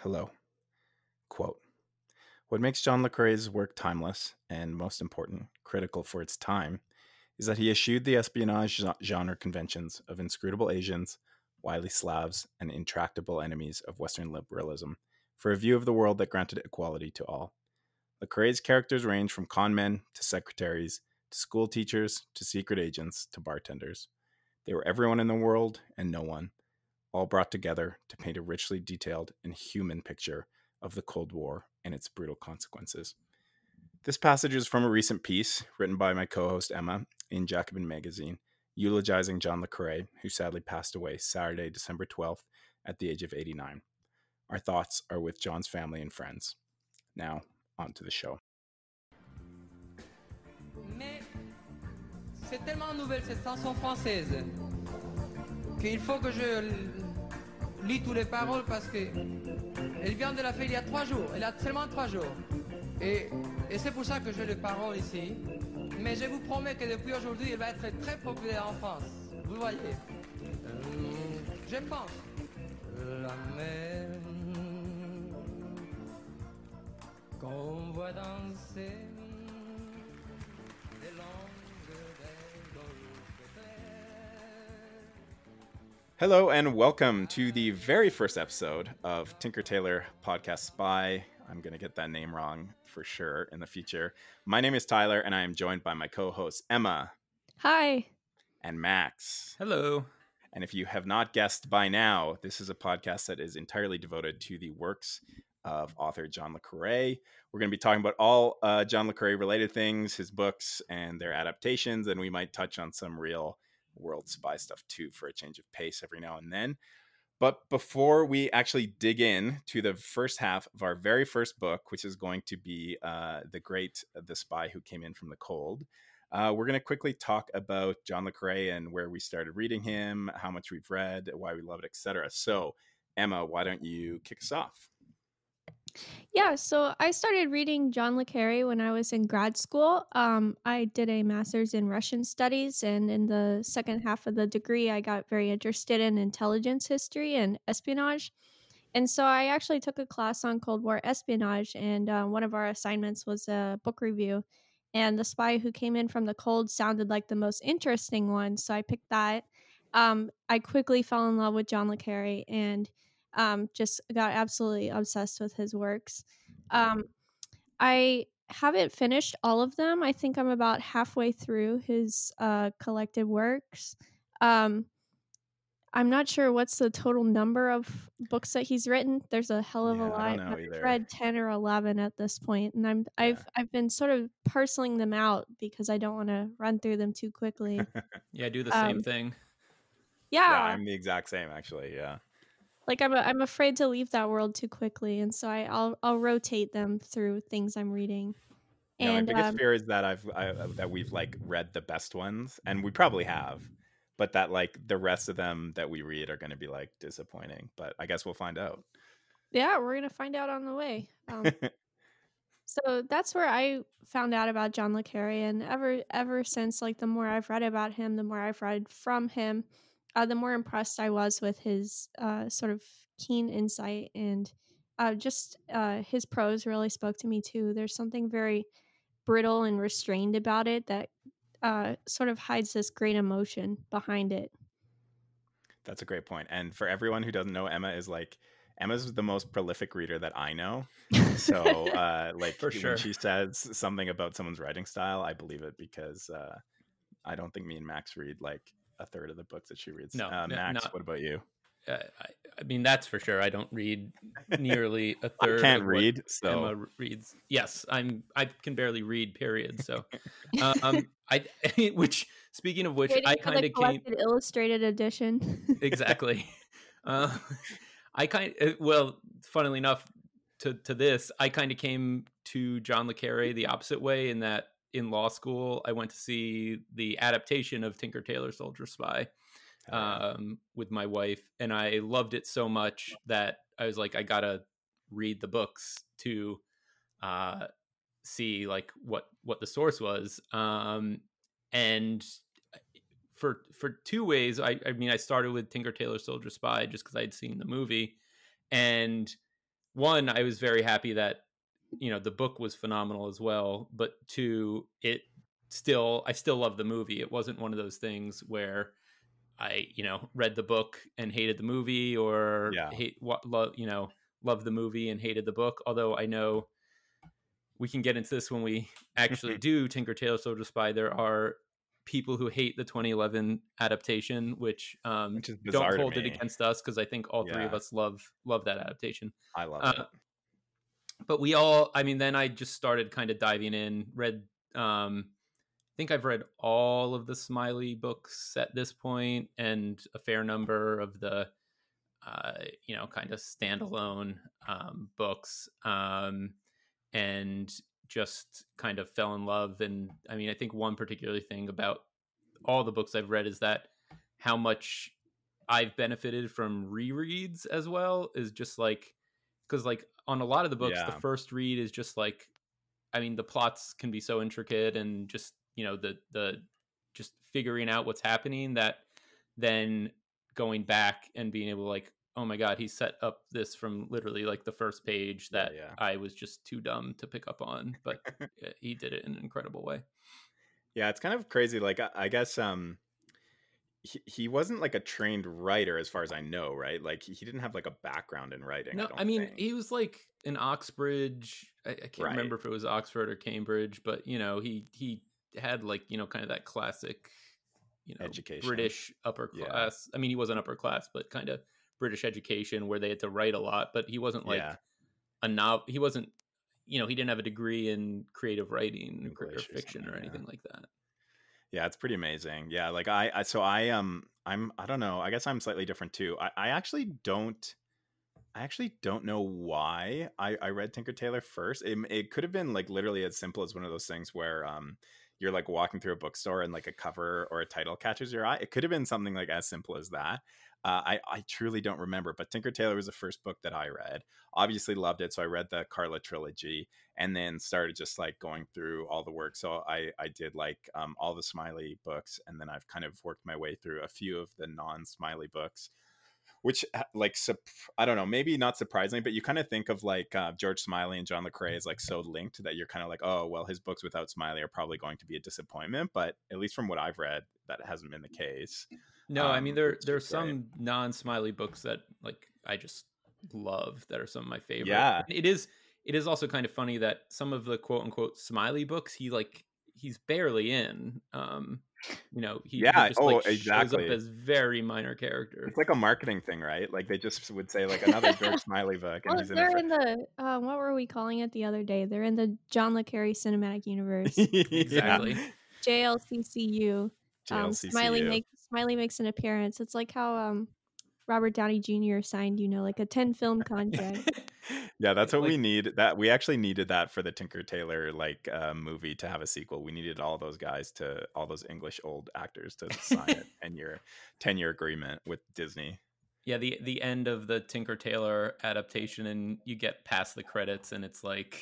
Hello. Quote What makes John Le Carre's work timeless and, most important, critical for its time is that he eschewed the espionage genre conventions of inscrutable Asians, wily Slavs, and intractable enemies of Western liberalism for a view of the world that granted equality to all. Le Carre's characters range from con men to secretaries to school teachers to secret agents to bartenders. They were everyone in the world and no one, all brought together to paint a richly detailed and human picture of the Cold War and its brutal consequences. This passage is from a recent piece written by my co host Emma in Jacobin magazine, eulogizing John Le Carre, who sadly passed away Saturday, December 12th, at the age of 89. Our thoughts are with John's family and friends. Now, on to the show. Mais c'est tellement nouvelle cette chanson française qu'il faut que je lis toutes les paroles parce que elle vient de la fête il y a trois jours. Elle a seulement trois jours. Et, et c'est pour ça que j'ai les paroles ici. Mais je vous promets que depuis aujourd'hui, elle va être très populaire en France. Vous voyez. Euh, je pense. La mer qu'on voit danser Hello, and welcome to the very first episode of Tinker Tailor Podcast Spy. I'm going to get that name wrong for sure in the future. My name is Tyler, and I am joined by my co hosts, Emma Hi. and Max. Hello. And if you have not guessed by now, this is a podcast that is entirely devoted to the works of author John Le Carre. We're going to be talking about all uh, John Le Carre related things, his books and their adaptations, and we might touch on some real world spy stuff too for a change of pace every now and then. But before we actually dig in to the first half of our very first book, which is going to be uh, The Great The Spy Who Came In From the Cold, uh, we're going to quickly talk about John Le Carre and where we started reading him, how much we've read, why we love it, etc. So, Emma, why don't you kick us off? Yeah, so I started reading John Le Carre when I was in grad school. Um, I did a master's in Russian studies, and in the second half of the degree, I got very interested in intelligence history and espionage. And so I actually took a class on Cold War espionage, and uh, one of our assignments was a book review. And The Spy Who Came In From the Cold sounded like the most interesting one, so I picked that. Um, I quickly fell in love with John Le Carre and um, just got absolutely obsessed with his works. Um, I haven't finished all of them. I think I'm about halfway through his uh, collected works. Um, I'm not sure what's the total number of books that he's written. There's a hell of Yeah, a lot. I've read ten or eleven at this point, and I'm I've I've been sort of parceling them out because I don't want to run through them too quickly. Yeah, do the same Um, thing. Yeah, yeah, I'm the exact same, actually. Yeah. Like I'm I'm afraid to leave that world too quickly, and so I, I'll I'll rotate them through things I'm reading. Yeah, my And biggest um, fear is that I've I, uh, that we've like read the best ones, and we probably have, but that like the rest of them that we read are going to be like disappointing. But I guess we'll find out. yeah, we're gonna find out on the way. Um, so that's where I found out about John Le Carre, and ever ever since, like the more I've read about him, the more I've read from him, uh, the more impressed I was with his uh, sort of keen insight and uh, just uh, his prose really spoke to me too. There's something very brittle and restrained about it that uh, sort of hides this great emotion behind it. That's a great point. And for everyone who doesn't know, Emma is like Emma's the most prolific reader that I know. So, uh, like For when sure. she says something about someone's writing style, I believe it because uh, I don't think me and Max read like a third of the books that she reads. No, uh, n- Max, not- what about you? Uh, I, I mean, that's for sure. I don't read nearly a third. can't of what read, so Emma reads. Yes, I'm. I can barely read. Period. So, um, I which speaking of which, Waiting I kind of came illustrated edition. exactly. Uh, I kind well, funnily enough, to to this, I kind of came to John Le Carre the opposite way in that in law school, I went to see the adaptation of Tinker Tailor Soldier Spy um, with my wife, and I loved it so much that I was like, I gotta read the books to uh, see like what what the source was. Um, and for for two ways, I, I mean, I started with Tinker Tailor Soldier Spy just because I'd seen the movie, and one, I was very happy that you know the book was phenomenal as well, but two, it still I still love the movie. It wasn't one of those things where I you know read the book and hated the movie or Yeah. hate what love you know loved the movie and hated the book. Although I know we can get into this when we actually do Tinker Tailor Soldier Spy. There are people who hate the 2011 adaptation, which um, Which don't hold it against us because I think all three of us love love that adaptation. I love Uh, it. But we all, I mean, then I just started kind of diving in. Read, um, I think I've read all of the Smiley books at this point, and a fair number of the, uh, you know, kind of standalone um, books, um, and just kind of fell in love. And I mean, I think one particular thing about all the books I've read is that how much I've benefited from rereads as well is just like because like on a lot of the books the first read is just like I mean the plots can be so intricate and just you know the the just figuring out what's happening that then going back and being able to like oh my god he set up this from literally like the first page that yeah. I was just too dumb to pick up on but uh, he did it in an incredible way Yeah, it's kind of crazy. Like I, I guess um he, he wasn't like a trained writer as far as I know, right? Like he, didn't have like a background in writing. No, don't I, mean think. he was like in Oxbridge. I, I can't Right. remember if it was Oxford or Cambridge, but you know he he had like you know kind of that classic, you know, Education. British upper Yeah. class. I mean he wasn't upper class, but kind of British education where they had to write a lot. But he wasn't like Yeah. a nov. He wasn't. You know, he didn't have a degree in creative writing or, English or fiction or yeah. anything like that. Yeah, it's pretty amazing. Yeah, like I, I so I um I'm I don't know. I guess I'm slightly different too. I, I actually don't I actually don't know why I, I read Tinker Tailor first. It, it could have been like literally as simple as one of those things where um you're like walking through a bookstore and like a cover or a title catches your eye. It could have been something like as simple as that. Uh, I I truly don't remember, but Tinker Tailor was the first book that I read. Obviously loved it, so I read the Karla trilogy and then started just like going through all the work. So I I did like um, all the Smiley books, and then I've kind of worked my way through a few of the non-Smiley books, which uh, like sup- I don't know, maybe not surprisingly, but you kind of think of like uh, George Smiley and John Le Carre as like so linked that you're kind of like, oh well, his books without Smiley are probably going to be a disappointment. But at least from what I've read, that hasn't been the case. No, I mean Um, there it's there's great. some non-smiley books that like I just love that are some of my favorite. Yeah. And it is it is also kind of funny that some of the quote unquote smiley books he like he's barely in. Um, you know, he, he Yeah, just oh, like shows exactly. up as very minor character. It's like a marketing thing, right? Like they just would say like another George Smiley book, and Oh, he's in they're it. in the uh, what were we calling it the other day? They're in the John Le Carre cinematic universe, For... Exactly. JLCCU. Um, Smiley JLCCU. makes Smiley makes an appearance. It's like how um Robert Downey Jr. signed, you know, like a ten film contract. yeah, that's what we need. That we actually needed that for the Tinker Tailor like uh, movie to have a sequel. We needed all those guys to all those English old actors to sign a ten year ten year agreement with Disney. Yeah, the the end of the Tinker Tailor adaptation, and you get past the credits, and it's like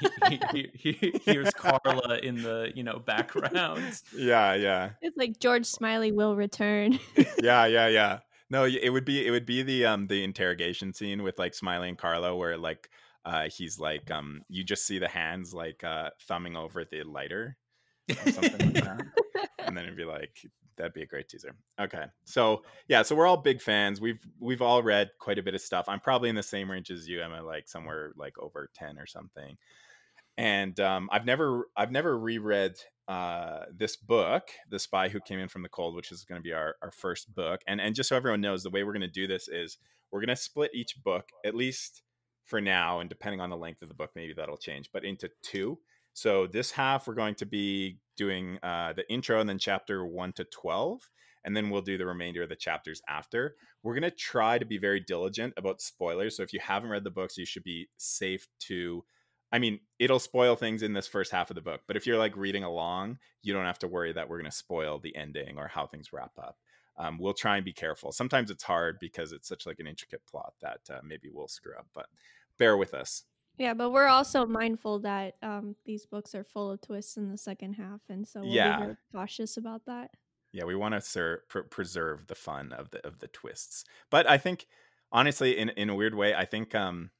he, he, he, he- here's Karla in the you know background. Yeah, yeah, it's like George Smiley will return. yeah, yeah, yeah. No, it would be it would be the um the interrogation scene with like Smiley and Carlo where like uh he's like um you just see the hands like uh thumbing over the lighter or something like that. and then it'd be like that'd be a great teaser. Okay so yeah so we're all big fans. We've we've all read quite a bit of stuff. I'm probably in the same range as you emma like somewhere like over 10 or something. And um, i've never i've never reread uh, this book the spy who came in from the cold which is going to be our, our first book. And and just so everyone knows the way we're going to do this is we're going to split each book at least for now and depending on the length of the book maybe that'll change but into two so this half we're going to be doing uh, the intro and then chapter 1 to 12 and then we'll do the remainder of the chapters after. We're going to try to be very diligent about spoilers so if you haven't read the books you should be safe to i mean it'll spoil things in this first half of the book but if you're like reading along you don't have to worry that we're going to spoil the ending or how things wrap up. Um, we'll try and be careful. Sometimes it's hard because it's such like an intricate plot that uh, maybe we'll screw up but bear with us yeah, but we're also mindful that um these books are full of twists in the second half, and so we'll Yeah. be cautious about that. yeah we want to ser- pr- preserve the fun of the of the twists but i think honestly in in a weird way i think um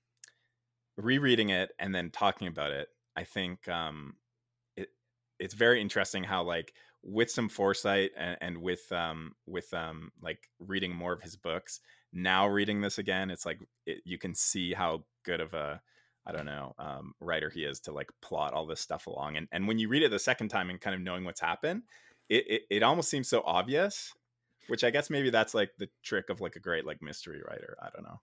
rereading it and then talking about it, I think um, it it's very interesting how like with some foresight and, and with um with um like reading more of his books now reading this again it's like it, you can see how good of a i don't know um, writer he is to like plot all this stuff along and and when you read it the second time and kind of knowing what's happened it, it, it almost seems so obvious which i guess maybe that's like the trick of like a great like mystery writer i don't know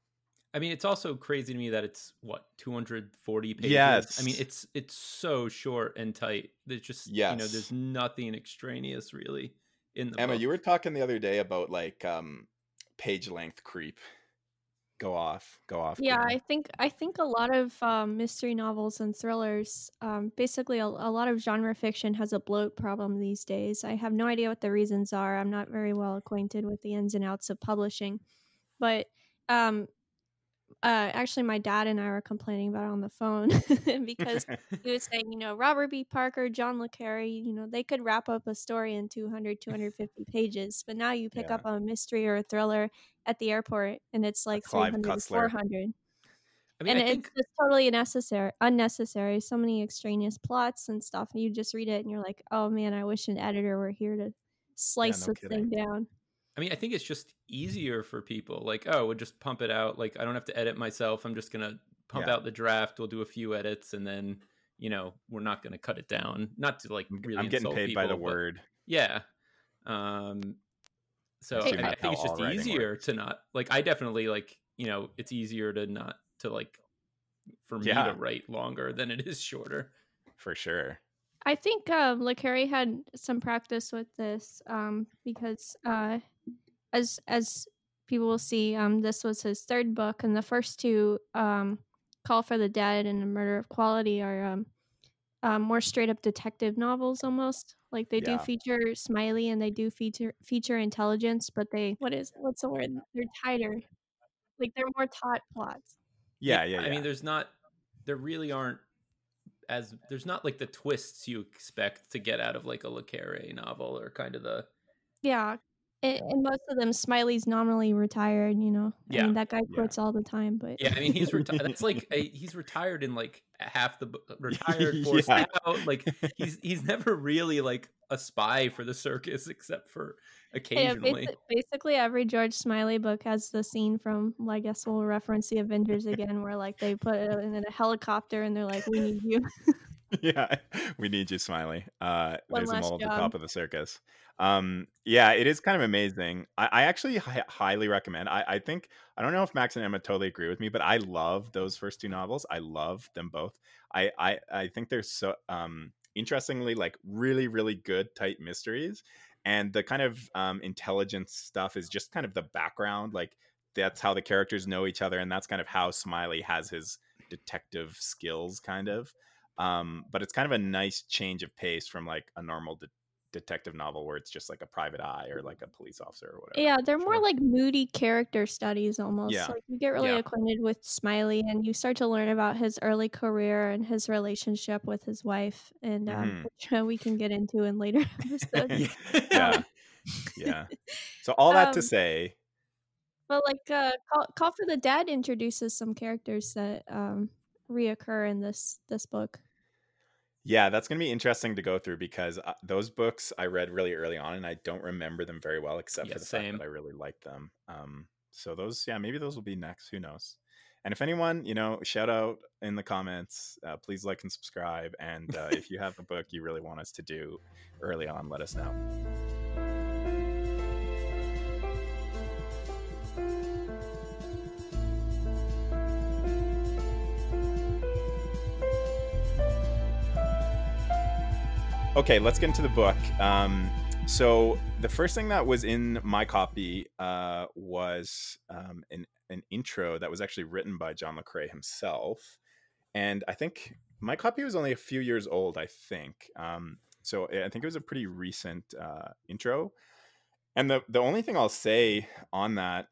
I mean, it's also crazy to me that it's what 240 pages. Yes. I mean, it's it's so short and tight. There's just yes. you know, there's nothing extraneous really in the Emma, book. you were talking the other day about like um page length creep. Go off, go off. Yeah, I think I think a lot of um, mystery novels and thrillers, um, basically a, a, lot of genre fiction has a bloat problem these days. I have no idea what the reasons are. I'm not very well acquainted with the ins and outs of publishing, but um, uh, actually, my dad and I were complaining about it on the phone because he was saying, you know, Robert B. Parker, John Le Carre, you know, they could wrap up a story in 200, 250 pages. But now you pick Yeah. up a mystery or a thriller at the airport and it's like Clive 300 Cussler. 400. I mean, and I it's think just totally unnecessary. Unnecessary. So many extraneous plots and stuff. And you just read it and you're like, oh man, I wish an editor were here to slice no this thing down. I mean, I think it's just easier for people. Like, oh, we'll just pump it out. Like, I don't have to edit myself. I'm just gonna pump Yeah. out the draft. We'll do a few edits, and then you know, we're not gonna cut it down. Not to like I'm- really. I'm getting paid by the word. Yeah. Um. So I, mean, I think it's just easier works. to not like. I definitely like. You know, it's easier to not to like for me Yeah. to write longer than it is shorter. for sure. I think um, Le Carre had some practice with this um, because, uh, as as people will see, um, this was his third book, and the first two, um, "Call for the Dead" and The Murder of Quality," are um, um, more straight up detective novels almost. Like they Yeah. do feature Smiley and they do feature feature intelligence, but they what is what's the word? They're tighter. Like they're more taut plots. Yeah, yeah, yeah. I mean, there's not. There really aren't as there's not like the twists you expect to get out of like a Le Carre novel or kind of the Yeah. And, and most of them, Smiley's nominally retired. You know, I Yeah. mean that guy Yeah. quits all the time, but yeah. I mean, he's retired. That's like a, he's retired in like half the bo- uh, retired forced Yeah. out. Like he's he's never really like a spy for the circus except for Yeah, occasionally. basically every George Smiley book has the scene from, well, I guess we'll reference the Avengers again, where like they put it in a helicopter and they're like, "We need you." yeah, we need you, Smiley. Uh, One there's a mole at the top of the circus. Um, yeah, it is kind of amazing. I, I actually hi- highly recommend. I, I think I don't know if Max and Emma totally agree with me, but I love those first two novels. I love them both. I I, I think they're so um, interestingly like really really good tight mysteries, and the kind of um, intelligence stuff is just kind of the background. Like that's how the characters know each other, and that's kind of how Smiley has his detective skills, kind of um, but it's kind of a nice change of pace from like a normal de- detective novel where it's just like a private eye or like a police officer or whatever. yeah, they're more Sure. like moody character studies almost. Yeah. Like you get really Yeah. acquainted with Smiley and you start to learn about his early career and his relationship with his wife, and um, Mhm. which uh, we can get into in later episodes. yeah, yeah. So all that to Um, say, But like uh, Call, Call for the Dead introduces some characters that um, reoccur in this this book. Yeah, that's gonna be interesting to go through because uh, those books I read really early on and I don't remember them very well except Yeah, for the fact that I really liked them. Um, so those, yeah, maybe those will be next. Who knows? And if anyone, you know, shout out in the comments. Uh, please like and subscribe. And uh, if you have a book you really want us to do early on, let us know. Okay, let's get into the book. Um, so the first thing that was in my copy uh, was um, an an intro that was actually written by John Le Carre himself, and I think my copy was only a few years old. I think um, so. I think it was a pretty recent uh, intro, and the the only thing I'll say on that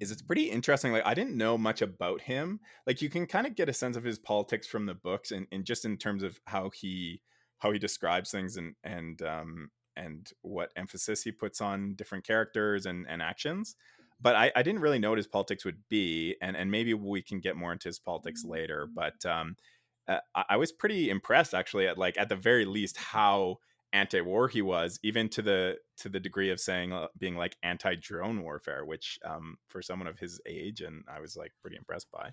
is it's pretty interesting. Like I didn't know much about him. Like you can kind of get a sense of his politics from the books, and, and just in terms of how he how he describes things and and um, and what emphasis he puts on different characters and and actions. but I, I didn't really know what his politics would be, and and maybe we can get more into his politics later. Mm. But um, uh, I, I was pretty impressed actually at like at the very least how anti-war he was, even to the to the degree of saying uh, being like anti-drone warfare, which um, for someone of his age, and I was like pretty impressed by.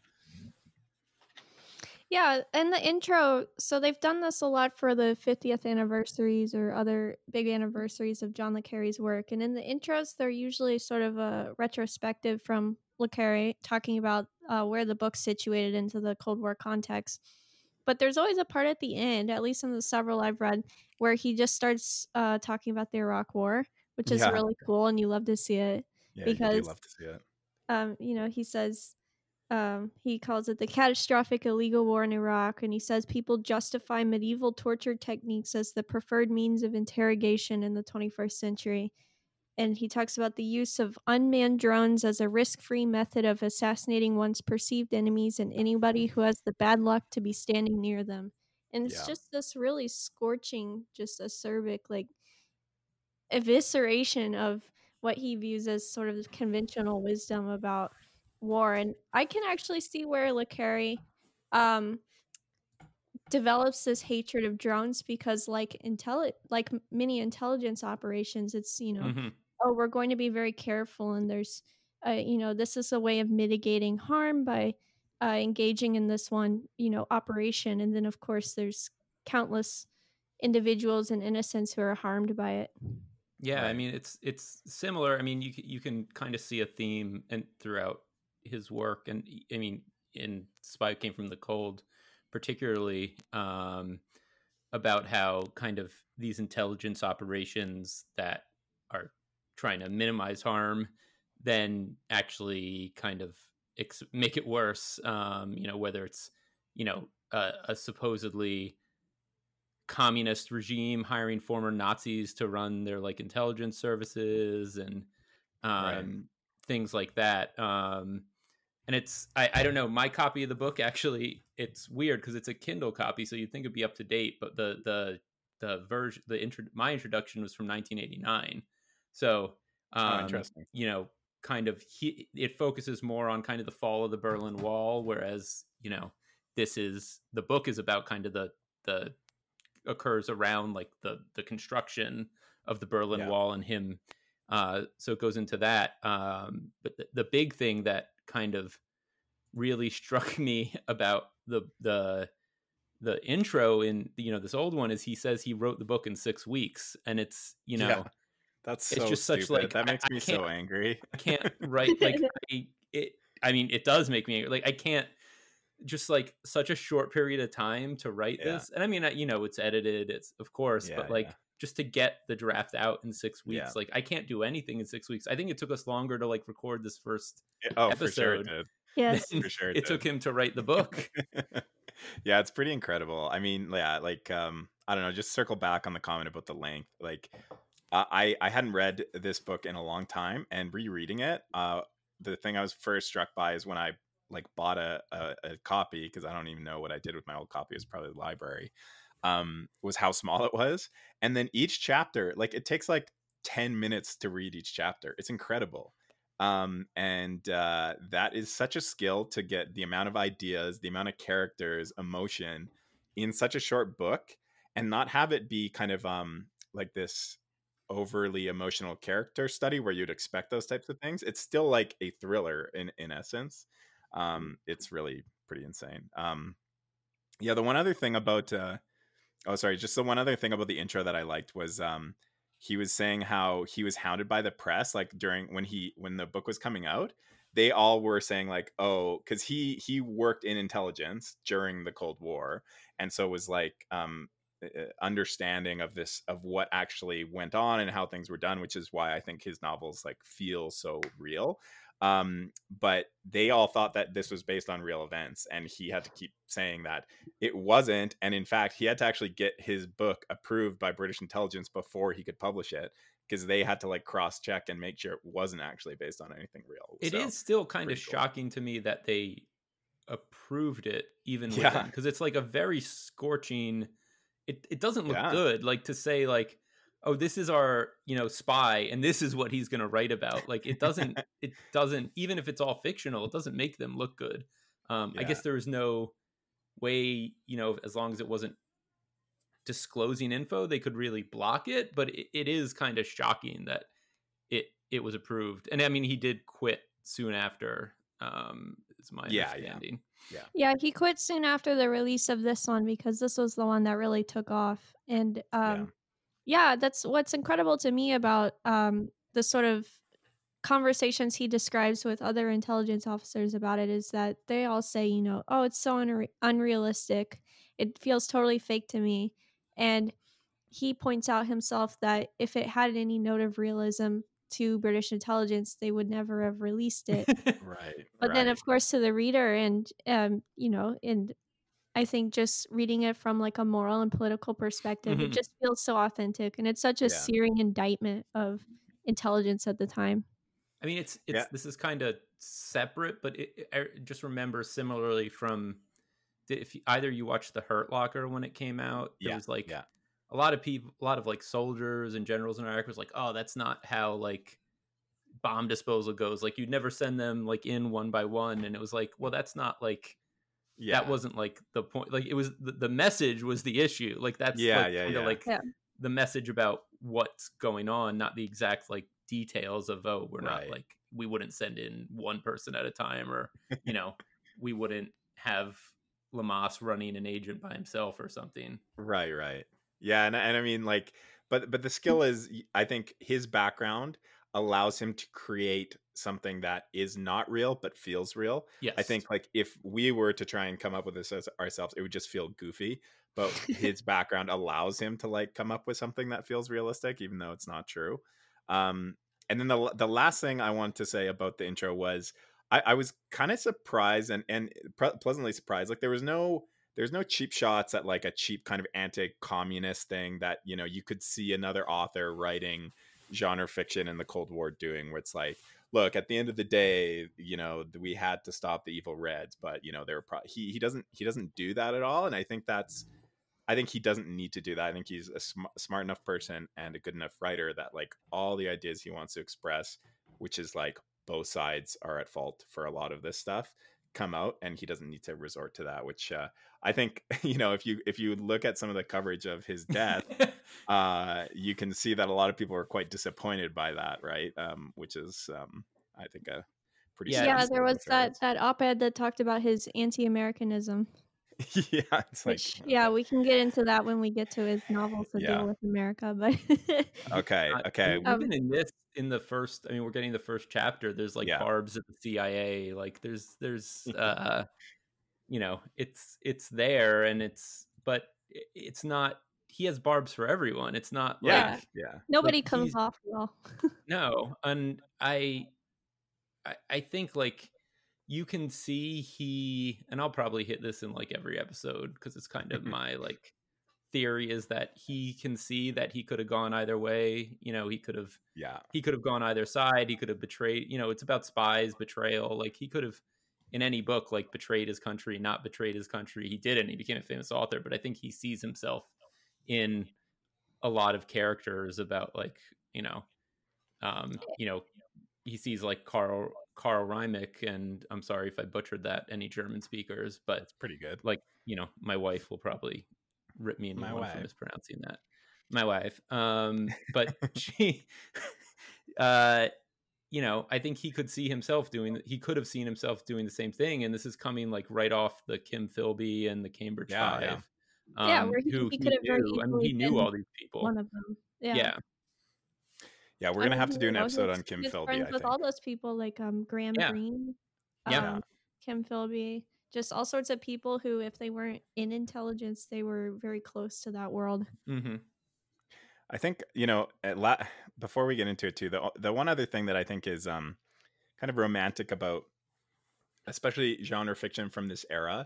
Yeah, in the intro, so they've done this a lot for the 50th anniversaries or other big anniversaries of John Le Carre's work. And in the intros, they're usually sort of a retrospective from Le Carre talking about uh, where the book's situated into the Cold War context. But there's always a part at the end, at least in the several I've read, where he just starts uh, talking about the Iraq War, which is Yeah. really cool, and you love to see it. Yeah, you Because- do love to see it. um, you know, he says um, he calls it the catastrophic illegal war in Iraq, and he says people justify medieval torture techniques as the preferred means of interrogation in the 21st century. And he talks about the use of unmanned drones as a risk free method of assassinating one's perceived enemies and anybody who has the bad luck to be standing near them. And it's Yeah. just this really scorching, just acerbic, like evisceration of what he views as sort of conventional wisdom about war. And I can actually see where Le Carre um, develops this hatred of drones because, like intelli- like many intelligence operations, it's you know, Mhm. oh, we're going to be very careful, and there's, uh, you know, this is a way of mitigating harm by uh, engaging in this one, you know, operation, and then of course there's countless individuals and innocents who are harmed by it. Yeah, I mean it's it's similar. I mean you you can kind of see a theme and throughout his work, and I mean in Spy Came from the Cold, particularly um, about how kind of these intelligence operations that are trying to minimize harm, then actually kind of ex- make it worse. Um, you know whether it's you know a, a supposedly communist regime hiring former Nazis to run their like intelligence services and um, Right. things like that. Um, and it's I, I don't know my copy of the book actually it's weird because it's a Kindle copy, so you'd think it'd be up to date, but the the the version the intro my introduction was from 1989, so Oh, um, interesting. you know kind of he, it focuses more on kind of the fall of the Berlin Wall, whereas you know this is the book is about kind of the the occurs around like the the construction of the Berlin Yeah. Wall and him. Uh, so it goes into that. Um, but the, the big thing that kind of really struck me about the the the intro in you know this old one is he says he wrote the book in six weeks, and it's you know Yeah. That's it's so just such, like, that makes I me can't- so angry. I can't write like I, it. I mean, it does make me angry. like I can't just like such a short period of time to write Yeah. this. And I mean, I- you know, it's edited, it's of course, Yeah, but like. Just to get the draft out in six weeks, Yeah. like I can't do anything in six weeks. I think it took us longer to like record this first. It- oh, for sure it did. Yes. For sure it, it took him to write the book. yeah, it's pretty incredible. I mean, yeah, like um, I don't know, just circle back on the comment about the length. Like, I I hadn't read this book in a long time, and rereading it, uh, the thing I was first struck by is when I like bought a a, a copy because I don't even know what I did with my old copy. It was probably the library. Um, was how small it was, and then each chapter, like it takes like ten minutes to read each chapter. It's incredible um and uh that is such a skill to get the amount of ideas the amount of characters emotion in such a short book and not have it be kind of um like this overly emotional character study where you'd expect those types of things it's still like a thriller in in essence um it's really pretty insane um yeah the one other thing about uh oh sorry just the one other thing about the intro that i liked was um he was saying how he was hounded by the press like during when he when the book was coming out they all were saying like oh because he he worked in intelligence during the cold war and so was like um uh, understanding of this of what actually went on and how things were done which is why i think his novels like feel so real um but they all thought that this was based on real events and he had to keep saying that it wasn't and in fact he had to actually get his book approved by british intelligence before he could publish it because they had to like cross check and make sure it wasn't actually based on anything real It is So, still kind of cool. shocking to me that they approved it even Yeah. because it's like a very scorching it, it doesn't look Yeah. good like to say like oh this is our you know spy and this is what he's going to write about. Like it doesn't it doesn't even if it's all fictional it doesn't make them look good. Um i guess there was no way you know as long as it wasn't disclosing info they could really block it but it, it is kind of shocking that it it was approved. And i mean he did quit soon after um is my Yeah, yeah. understanding. Yeah, he quit soon after the release of this one because this was the one that really took off. And um yeah, that's what's incredible to me about um the sort of conversations he describes with other intelligence officers about it is that they all say, you know, oh, it's so unre- unrealistic. It feels totally fake to me. And he points out himself that if it had any note of realism to British intelligence, they would never have released it Right. but then of course to the reader and um you know and i think just reading it from like a moral and political perspective Mhm. it just feels so authentic and it's such a Yeah. searing indictment of intelligence at the time I mean, it's it's Yeah. this is kind of separate, but it, it, I just remember similarly from if you- either you watched the Hurt Locker when it came out, there Yeah, was like yeah. a lot of people, a lot of like soldiers and generals in Iraq was like, oh, that's not how like bomb disposal goes. Like you'd never send them like in one by one, and it was like, well, that's not like yeah. that wasn't like the point. Like it was the, the message was the issue. Like that's Yeah, like, yeah, kinda yeah. like Yeah. the message about what's going on, not the exact like details of oh, we're Right. not like we wouldn't send in one person at a time, or you know, we wouldn't have Leamas running an agent by himself or something. Right, right. Yeah, and and I mean like but but the skill is I think his background allows him to create something that is not real but feels real. Yes, I think like if we were to try and come up with this as ourselves, it would just feel goofy. But his background allows him to like come up with something that feels realistic, even though it's not true. Um, and then the the last thing I want to say about the intro was I, I was kind of surprised and and pre- pleasantly surprised. Like there was no there's no cheap shots at like a cheap kind of anti-communist thing that you know you could see another author writing genre fiction in the Cold War doing, where it's like look at the end of the day you know we had to stop the evil reds but you know they were pro- he he doesn't he doesn't do that at all and i think that's i think he doesn't need to do that. I think he's a sm- smart enough person and a good enough writer that like all the ideas he wants to express which is like both sides are at fault for a lot of this stuff come out and he doesn't need to resort to that which uh, i think you know if you if you look at some of the coverage of his death uh, you can see that a lot of people are quite disappointed by that, right? Um, which is, um, I think, a pretty Yeah, yeah, there was that that op-ed that talked about his anti-americanism yeah, it's like which yeah we can get into that when we get to his novels that Yeah. deal with america but okay, Uh, okay, Um, even in this, in the first, I mean, we're getting the first chapter. There's like Yeah. barbs at the CIA. Like there's, there's, uh, you know, it's it's there, and it's, but it's not. He has barbs for everyone. It's not yeah, like yeah, nobody Like, comes off well no, and I, I, I think like you can see he, and I'll probably hit this in like every episode because it's kind of my like theory is that he can see that he could have gone either way. You know, he could have yeah, he could have gone either side. He could have betrayed, you know, it's about spies, betrayal. Like he could have in any book like betrayed his country, not betrayed his country. He didn't. He became a famous author, but I think he sees himself in a lot of characters about like, you know, um, you know, he sees like Carl Carl Riemeck and I'm sorry if I butchered that any German speakers, but it's pretty good. like you know my wife will probably rip me a new My one for mispronouncing that my wife um but she uh you know i think he could see himself doing he could have seen himself doing the same thing and this is coming like right off the kim philby and the cambridge Yeah, five yeah. Yeah, um, where he- who he could have very knew. i mean he knew all these people one of them yeah, yeah Yeah, we're gonna have to do an episode on Kim Philby. friends I with think. all those people like um Graham Yeah. Greene, Yeah. um, Kim Philby, just all sorts of people who, if they weren't in intelligence, they were very close to that world. hmm I think you know. At la- before we get into it too, the the one other thing that I think is um kind of romantic about, especially genre fiction from this era,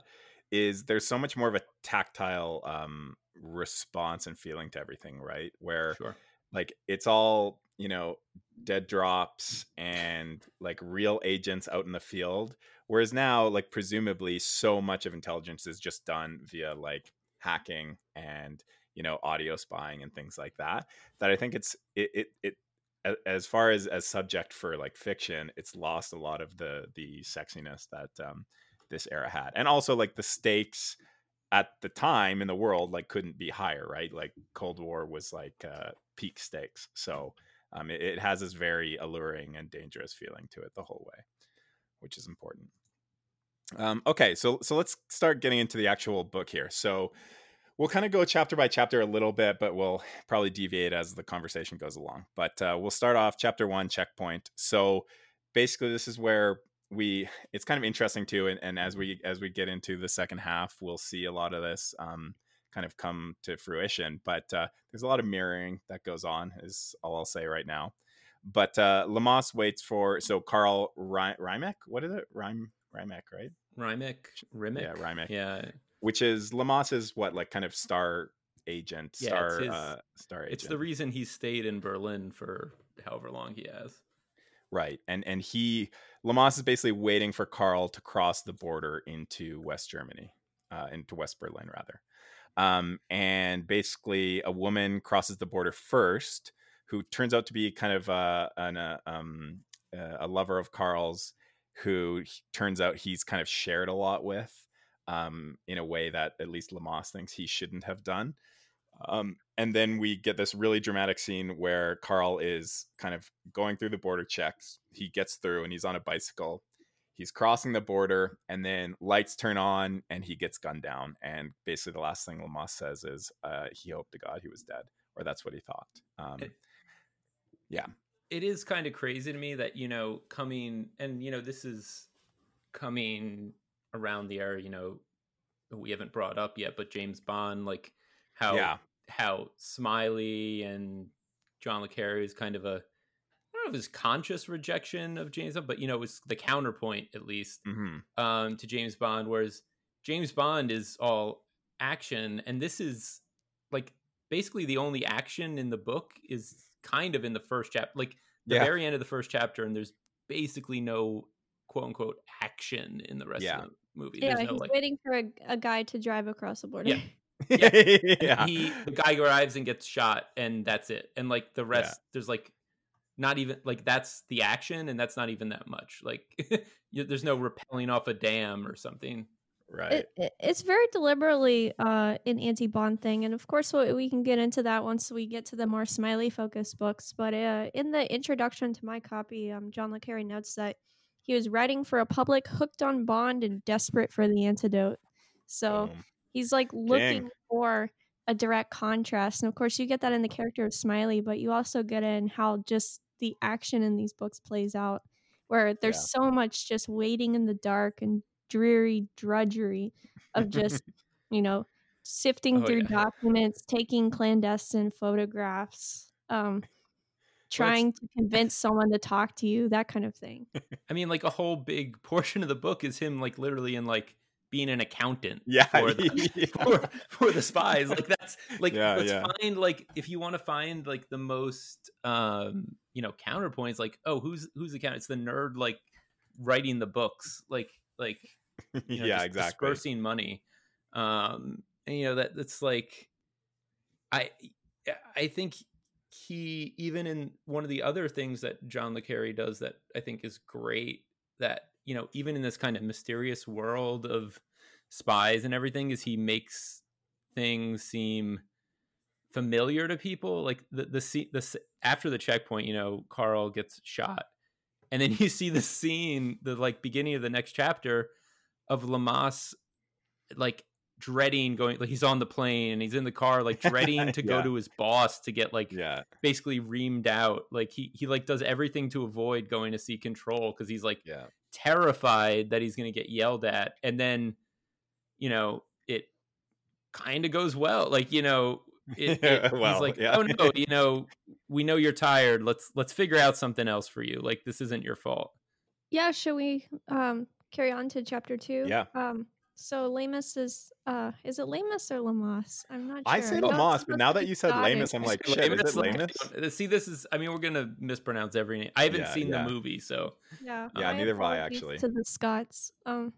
is there's so much more of a tactile um response and feeling to everything, right? Where sure like it's all you know dead drops and like real agents out in the field whereas now like presumably so much of intelligence is just done via like hacking and you know audio spying and things like that that i think it's it it, it as far as as subject for like fiction it's lost a lot of the the sexiness that um this era had. And also like the stakes at the time in the world like couldn't be higher right? Like cold war was like uh peak stakes. So um it, it has this very alluring and dangerous feeling to it the whole way which is important um okay so so let's start getting into the actual book here so we'll kind of go chapter by chapter a little bit, but we'll probably deviate as the conversation goes along. But uh, we'll start off chapter one, checkpoint. So basically, this is where we. It's kind of interesting too, and, and as we as we get into the second half, we'll see a lot of this um, kind of come to fruition. But uh, there's a lot of mirroring that goes on, is all I'll say right now. But uh, Leamas waits for so Carl Riemeck. What is it? Rhyme Riemeck, right? Riemeck, Riemeck. Yeah, Riemeck. Yeah which is Leamas's what like kind of star agent, Yeah, star it's his- uh, star agent. It's the reason he stayed in Berlin for however long he has. right, and and he Leamas is basically waiting for Carl to cross the border into West Germany, uh, into West Berlin rather. Um, and basically, a woman crosses the border first, who turns out to be kind of uh, an, uh, um, uh, a lover of Carl's, who turns out he's kind of shared a lot with um, in a way that at least Leamas thinks he shouldn't have done. Um, and then we get this really dramatic scene where Carl is kind of going through the border checks. He gets through and he's on a bicycle. He's crossing the border, and then lights turn on, and he gets gunned down. And basically, the last thing Leamas says is, uh, "He hoped to God he was dead," or that's what he thought. Um, It- yeah, it is kind of crazy to me that you know coming and you know this is coming around the era you know we haven't brought up yet but james bond like how yeah, how smiley and john le carre is kind of a don't know if it's conscious rejection of james bond but you know it's the counterpoint at least hmm um to james bond whereas james bond is all action and this is like basically the only action in the book is kind of in the first chapter like the yeah, very end of the first chapter and there's basically no quote unquote action in the rest Yeah. of the movie Yeah, there's no he's like waiting for a, a guy to drive across the border. Yeah. yeah. and he the guy arrives and gets shot and that's it and like the rest there's like not even like that's the action and that's not even that much like you, there's no rappelling off a dam or something right. It, it, it's very deliberately uh, an anti-Bond thing, and of course, we we can get into that once we get to the more smiley-focused books. But uh, in the introduction to my copy, um, John le Carre notes that he was writing for a public hooked on Bond and desperate for the antidote. So Boom. he's like looking for a direct contrast, and of course, you get that in the character of Smiley, but you also get in how just the action in these books plays out, where there's Yeah. so much just waiting in the dark and dreary drudgery of just you know sifting Oh, through yeah. documents taking clandestine photographs um trying to convince someone to talk to you that kind of thing i mean like a whole big portion of the book is him like literally in like being an accountant Yeah, for the, yeah. for, for the spies like that's like Yeah, let's yeah. find like if you want to find like the most um you know counterpoints like oh who's who's the count it's the nerd like writing the books like like you know, yeah, exactly. dispersing money um and you know that that's like i i think he even in one of the other things that john le carre does that i think is great that you know even in this kind of mysterious world of spies and everything is he makes things seem familiar to people? Like the the, the after the checkpoint you know carl gets shot and then mm. you see the scene the like beginning of the next chapter of Leamas like dreading going like he's on the plane and he's in the car like dreading to go to his boss to get like Yeah, basically reamed out. Like he he like does everything to avoid going to see control because he's like yeah, terrified that he's going to get yelled at and then you know it kind of goes well like you know it, it- Well, he's like yeah. oh no you know we know you're tired let's let's figure out something else for you like this isn't your fault yeah should we um carry on to chapter two Yeah. um so Lamus is uh is it Lamus or Lamas? I'm not sure. I say know Lamas, but now that you said Scottish. Lamus, I'm like, Say shit, is Lamus, it like, Lamus? See this is i mean we're gonna mispronounce every name i haven't Yeah, seen yeah. the movie so Yeah. Yeah, my neither have I, actually. To the Scots. Um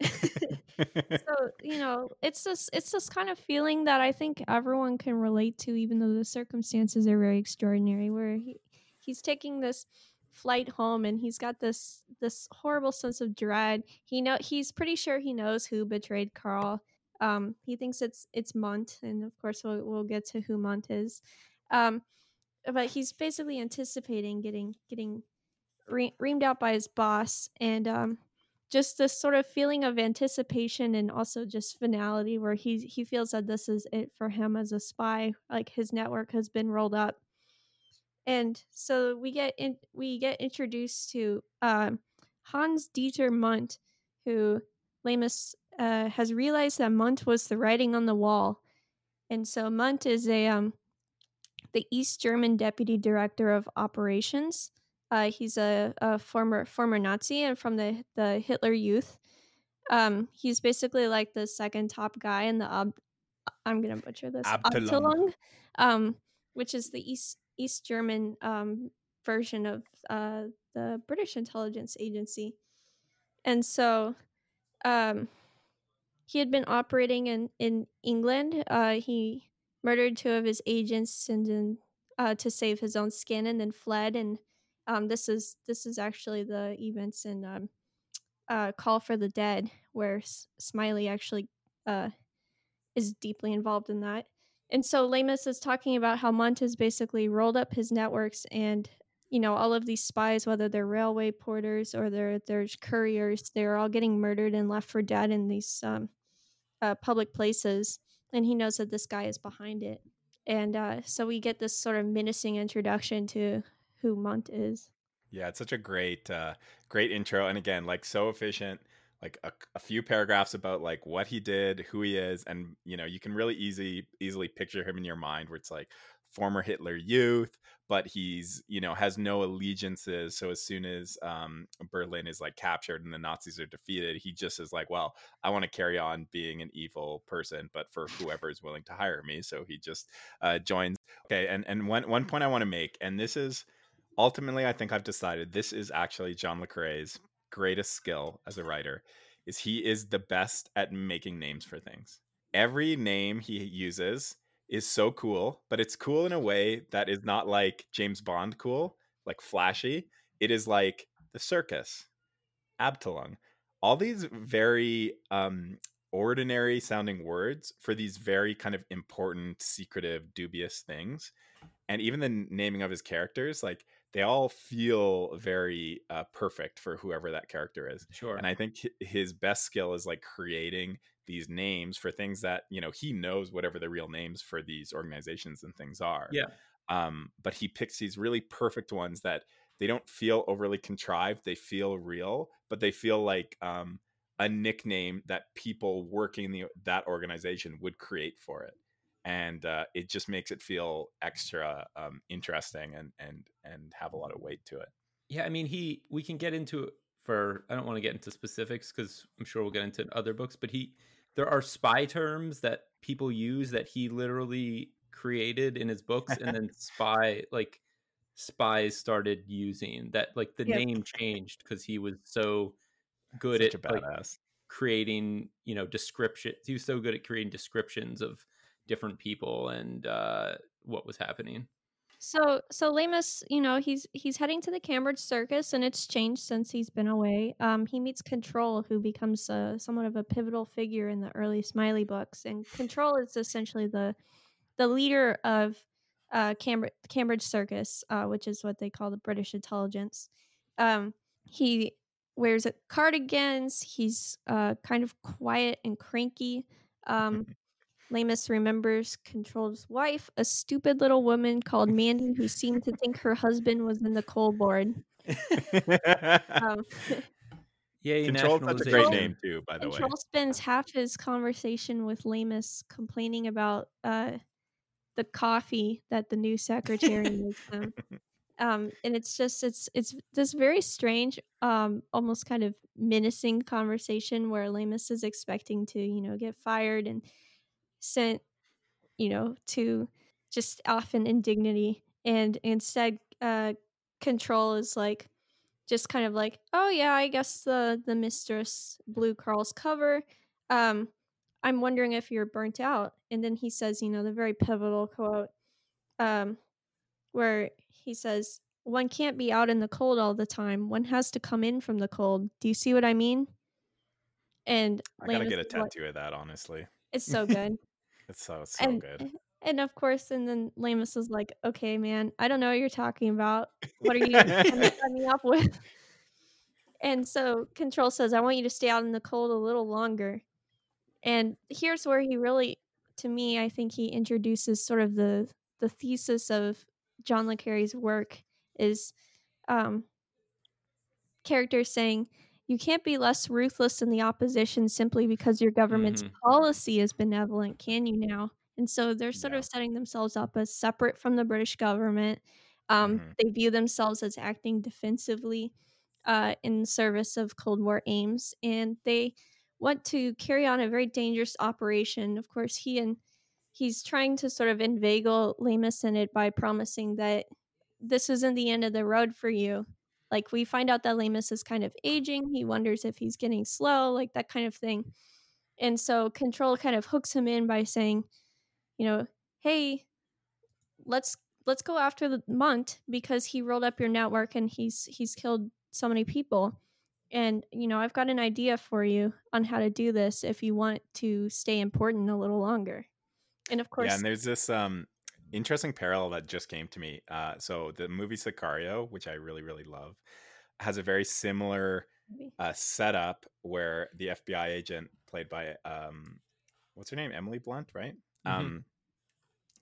so you know it's this it's this kind of feeling that i think everyone can relate to even though the circumstances are very extraordinary where he, he's taking this flight home and he's got this this horrible sense of dread. He know he's pretty sure he knows who betrayed carl. Um he thinks it's it's Mundt and of course we'll, we'll get to who Mundt is. Um but he's basically anticipating getting getting re- reamed out by his boss and um just this sort of feeling of anticipation and also just finality where he he feels that this is it for him as a spy like his network has been rolled up and so we get in we get introduced to um, Hans Dieter Mundt who Leamas uh, has realized that Mundt was the writing on the wall and so Mundt is a um the East German deputy director of operations uh, he's a, a former former Nazi and from the the Hitler Youth. Um, he's basically like the second top guy in the ob- I'm gonna butcher this Abteilung. Um, which is the East East German um, version of uh, the British intelligence agency, and so um, he had been operating in in England. Uh, he murdered two of his agents and then uh, to save his own skin, and then fled and um, this is this is actually the events in um, uh, Call for the Dead, where S- Smiley actually uh, is deeply involved in that. And so Leamas is talking about how Mundt has basically rolled up his networks and you know all of these spies, whether they're railway porters or they're there's couriers, they're all getting murdered and left for dead in these um, uh, public places. And he knows that this guy is behind it. And uh, so we get this sort of menacing introduction to who Mundt is. Yeah, it's such a great, uh, great intro, and again, like so efficient. Like a, a, few paragraphs about like what he did, who he is, and you know you can really easy easily picture him in your mind, where it's like former Hitler youth, but he's you know has no allegiances. So as soon as um, Berlin is like captured and the Nazis are defeated, he just is like, well, I want to carry on being an evil person, but for whoever is willing to hire me. So he just uh, joins. Okay, and and one one point I want to make, and this is ultimately, I think I've decided this is actually John Le Carre's greatest skill as a writer is he is the best at making names for things. Every name he uses is so cool, but it's cool in a way that is not like James Bond cool, like flashy. It is like the circus, Abteilung, all these very um, ordinary sounding words for these very kind of important, secretive, dubious things. And even the naming of his characters, like they all feel very uh, perfect for whoever that character is. Sure. And I think his best skill is like creating these names for things that you know he knows whatever the real names for these organizations and things are. Yeah. Um, but he picks these really perfect ones that they don't feel overly contrived. They feel real, but they feel like um, a nickname that people working the that organization would create for it and uh, it just makes it feel extra um, interesting and and and have a lot of weight to it. Yeah, I mean, he we can get into it for. I don't want to get into specifics because I'm sure we'll get into other books, but he there are spy terms that people use that he literally created in his books, and then spy like spies started using that like the yep. name changed because he was so good Such at. Like, creating you know descriptions. he was so good at creating descriptions of different people and uh, what was happening. So so Leamas, you know, he's he's heading to the Cambridge Circus, and it's changed since he's been away. Um, he meets Control, who becomes a, somewhat of a pivotal figure in the early Smiley books, and Control is essentially the the leader of uh, Cambridge Cambridge Circus, uh, which is what they call the British intelligence. Um, he wears cardigans. He's uh, kind of quiet and cranky. Um, Leamas remembers Control's wife, a stupid little woman called Mandy who seemed to think her husband was in the coal board. um, yeah, Control's such a great name too, by the Control way. Control spends half his conversation with Leamas complaining about uh, the coffee that the new secretary makes him. Um, and it's just it's it's this very strange, um, almost kind of menacing conversation where Leamas is expecting to, you know, get fired and sent, you know, to just often indignity. And instead, uh, control is like, just kind of like, oh yeah, I guess the the mistress blew Karl's cover. um, I'm wondering if you're burnt out. And then he says, you know, the very pivotal quote, um, where he says, one can't be out in the cold all the time. One has to come in from the cold. Do you see what I mean? And I gotta get a like- tattoo of that, honestly. it's so good. It's so so and good. and of course, and then Leamas is like, "Okay, man, I don't know what you're talking about. What are you trying to set me up with?" And so Control says, "I want you to stay out in the cold a little longer." And here's where he really, to me, I think he introduces sort of the the thesis of John le Carre's work is um, characters saying. You can't be less ruthless than the opposition simply because your government's Mhm. policy is benevolent, can you now? And so they're sort Yeah. of setting themselves up as separate from the British government. Um, Mhm. They view themselves as acting defensively uh, in service of Cold War aims, and they want to carry on a very dangerous operation. Of course, he and he's trying to sort of inveigle Leamas in it by promising that this isn't the end of the road for you. Like we find out that Leamas is kind of aging. He wonders if he's getting slow, like that kind of thing. And so Control kind of hooks him in by saying, you know, hey, let's let's go after the Mundt because he rolled up your network and he's he's killed so many people. And you know, I've got an idea for you on how to do this if you want to stay important a little longer. And of course, Yeah, and there's this um interesting parallel that just came to me. Uh, so the movie Sicario, which I really really love, has a very similar uh, setup where the FBI agent played by um, what's her name, Emily Blunt, right? Mhm. Um,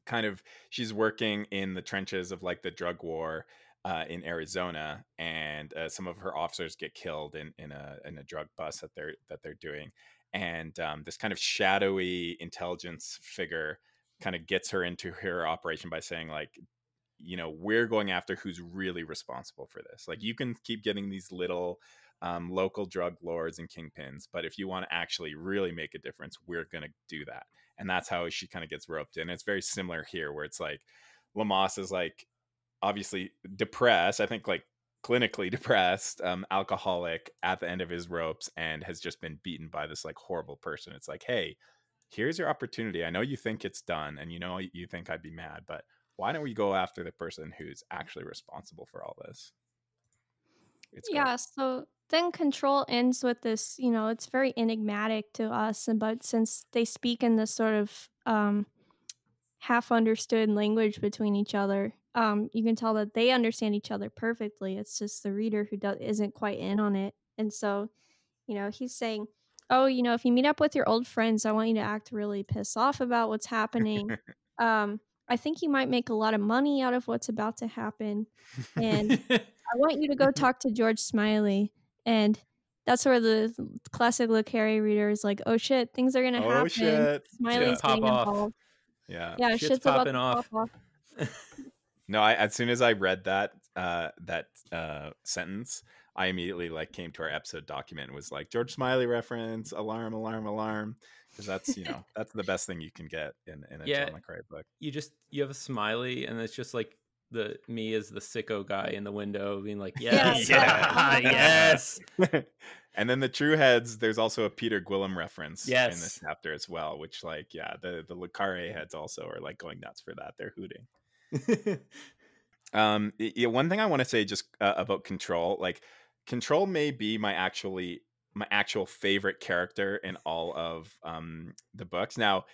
kind of she's working in the trenches of like the drug war uh, in Arizona, and uh, some of her officers get killed in in a in a drug bust that they're that they're doing, and um, this kind of shadowy intelligence figure kind of gets her into her operation by saying like you know we're going after who's really responsible for this. Like you can keep getting these little um, local drug lords and kingpins but if you want to actually really make a difference we're going to do that. And that's how she kind of gets roped in. It's very similar here where it's like Leamas is like obviously depressed i think like clinically depressed um alcoholic at the end of his ropes and has just been beaten by this like horrible person. It's like hey here's your opportunity i know you think it's done and you know you think i'd be mad but why don't we go after the person who's actually responsible for all this it's great. yeah, so then Control ends with this, you know, it's very enigmatic to us, and but since they speak in this sort of um, half understood language between each other, um, you can tell that they understand each other perfectly. It's just the reader who do- isn't quite in on it. And so, you know, he's saying, Oh, you know, if you meet up with your old friends, I want you to act really pissed off about what's happening. um, I think you might make a lot of money out of what's about to happen. And I want you to go talk to George Smiley. And that's where the classic Le Carre reader is like, oh shit, things are gonna Oh, happen. shit. Smiley's Pop getting off. involved. yeah Yeah, Shit's shit's, about popping to off. pop off. no I, as soon as i read that uh that uh sentence i immediately like came to our episode document and was like george smiley reference alarm alarm alarm because that's you know that's the best thing you can get in, in a Yeah. john le Carre book you just you have a smiley and it's just like the me as the sicko guy in the window being like Yeah, yes yeah. yes and then the true heads there's also a Peter Guillam reference in Yes. this chapter as well which like yeah the the le Carre heads also are like going nuts for that they're hooting um yeah one thing i want to say just uh, about control like control may be my actually my actual favorite character in all of um the books. Now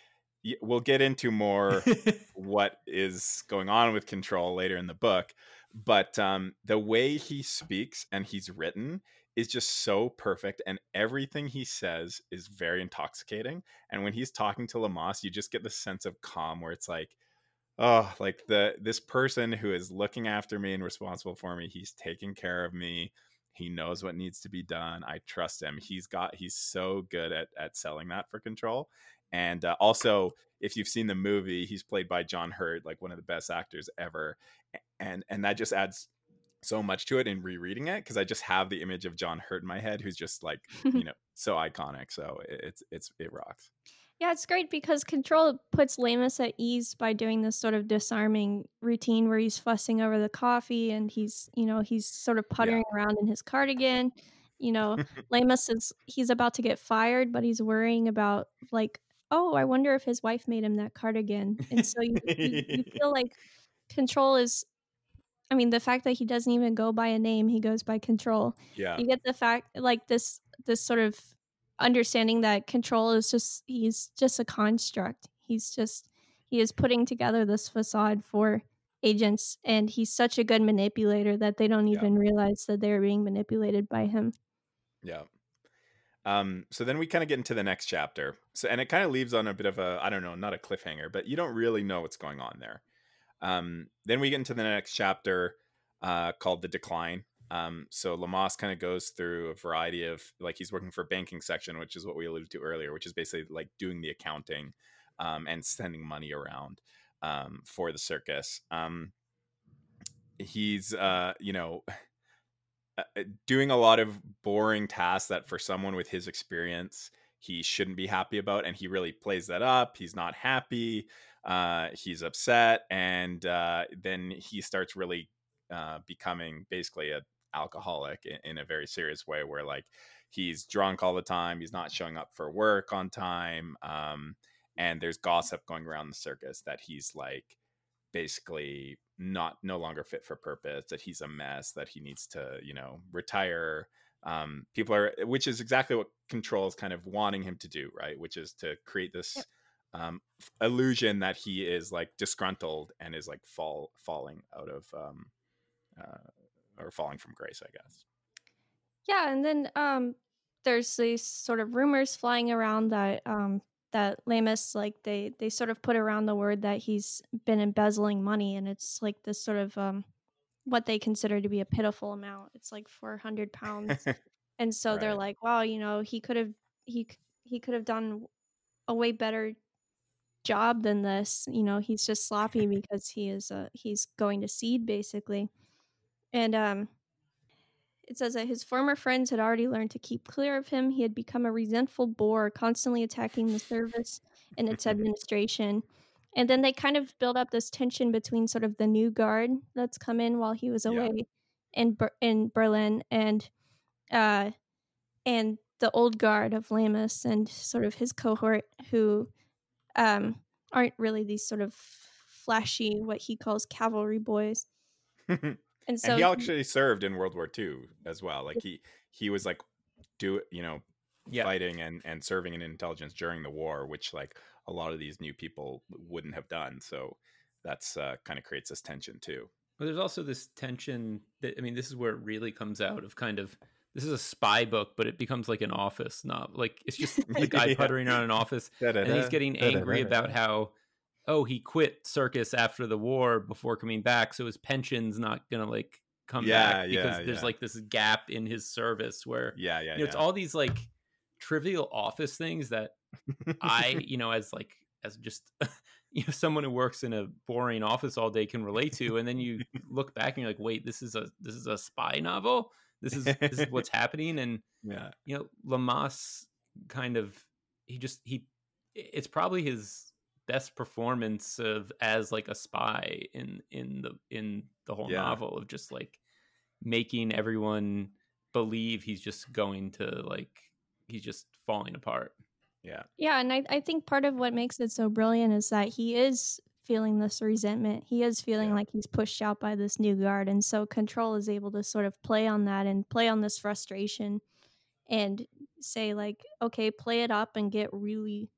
we'll get into more what is going on with control later in the book but um the way he speaks and he's written is just so perfect and everything he says is very intoxicating and when he's talking to Leamas you just get the sense of calm where it's like oh like the this person who is looking after me and responsible for me he's taking care of me he knows what needs to be done i trust him he's got he's so good at at selling that for control and uh, also if you've seen the movie he's played by john hurt like one of the best actors ever and and that just adds so much to it in rereading it because i just have the image of john hurt in my head who's just like you know so iconic so it- it's it's it rocks Yeah, it's great because Control puts Leamas at ease by doing this sort of disarming routine where he's fussing over the coffee and he's, you know, he's sort of puttering around in his cardigan. you know, Leamas is he's about to get fired, but he's worrying about like, oh, I wonder if his wife made him that cardigan. And so you, you, you feel like control is I mean, the fact that he doesn't even go by a name, he goes by control. Yeah. You get the fact like this this sort of understanding that control is just he's just a construct. He's just he is putting together this facade for agents and he's such a good manipulator that they don't Yeah. even realize that they're being manipulated by him. Yeah. Um, so then we kind of get into the next chapter. So and it kind of leaves on a bit of a I don't know, not a cliffhanger, but you don't really know what's going on there. Um, then we get into the next chapter uh, called the decline. Um, so Leamas kind of goes through a variety of like he's working for banking section, which is what we alluded to earlier, which is basically like doing the accounting um, and sending money around um, for the circus. Um, he's uh, you know uh, uh, doing a lot of boring tasks that for someone with his experience he shouldn't be happy about and he really plays that up he's not happy uh, he's upset and uh, then he starts really uh, becoming basically a alcoholic in, in, a very serious way where like he's drunk all the time he's not showing up for work on time um, and there's gossip going around the circus that he's like basically not no longer fit for purpose that he's a mess that he needs to you know retire um, people are which is exactly what control is kind of wanting him to do right? Which is to create this um, illusion that he is like disgruntled and is like fall falling out of um, uh, or falling from grace i guess yeah and then um there's these sort of rumors flying around that um that Leamas like they they sort of put around the word that he's been embezzling money and it's like this sort of um what they consider to be a pitiful amount. It's like 400 pounds. and so right. they're like, wow, you know, he could have he he could have done a way better job than this. You know, he's just sloppy because he is uh he's going to seed basically. And um it says that his former friends had already learned to keep clear of him. He had become a resentful bore, constantly attacking the service and its administration. And then they kind of build up this tension between sort of the new guard that's come in while he was away yeah. in Ber- in Berlin and uh and the old guard of Leamas and sort of his cohort who um aren't really these sort of flashy what he calls cavalry boys. And so and he actually served in World War II as well. Like he he was like do you know yeah. fighting and and serving in intelligence during the war, which like a lot of these new people wouldn't have done. So that's uh, kind of creates this tension too. But there's also this tension that I mean, this is where it really comes out of kind of this is a spy book, but it becomes like an office not Like it's just the guy yeah. puttering around an office, Da-da-da. and he's getting angry Da-da-da. about how oh he quit circus after the war before coming back so his pension's not gonna like come yeah, back because yeah, there's yeah. like this gap in his service where yeah yeah you know, it's all these like trivial office things that i you know as like as just you know someone who works in a boring office all day can relate to and then you look back and you're like wait this is a this is a spy novel? This is this is what's happening? And yeah. you know Leamas kind of he just he it's probably his best performance of as like a spy in in the in the whole yeah. novel of just like making everyone believe he's just going to like he's just falling apart yeah yeah and I, I think part of what makes it so brilliant is that he is feeling this resentment he is feeling yeah. like he's pushed out by this new guard and so control is able to sort of play on that and play on this frustration and say like okay play it up and get really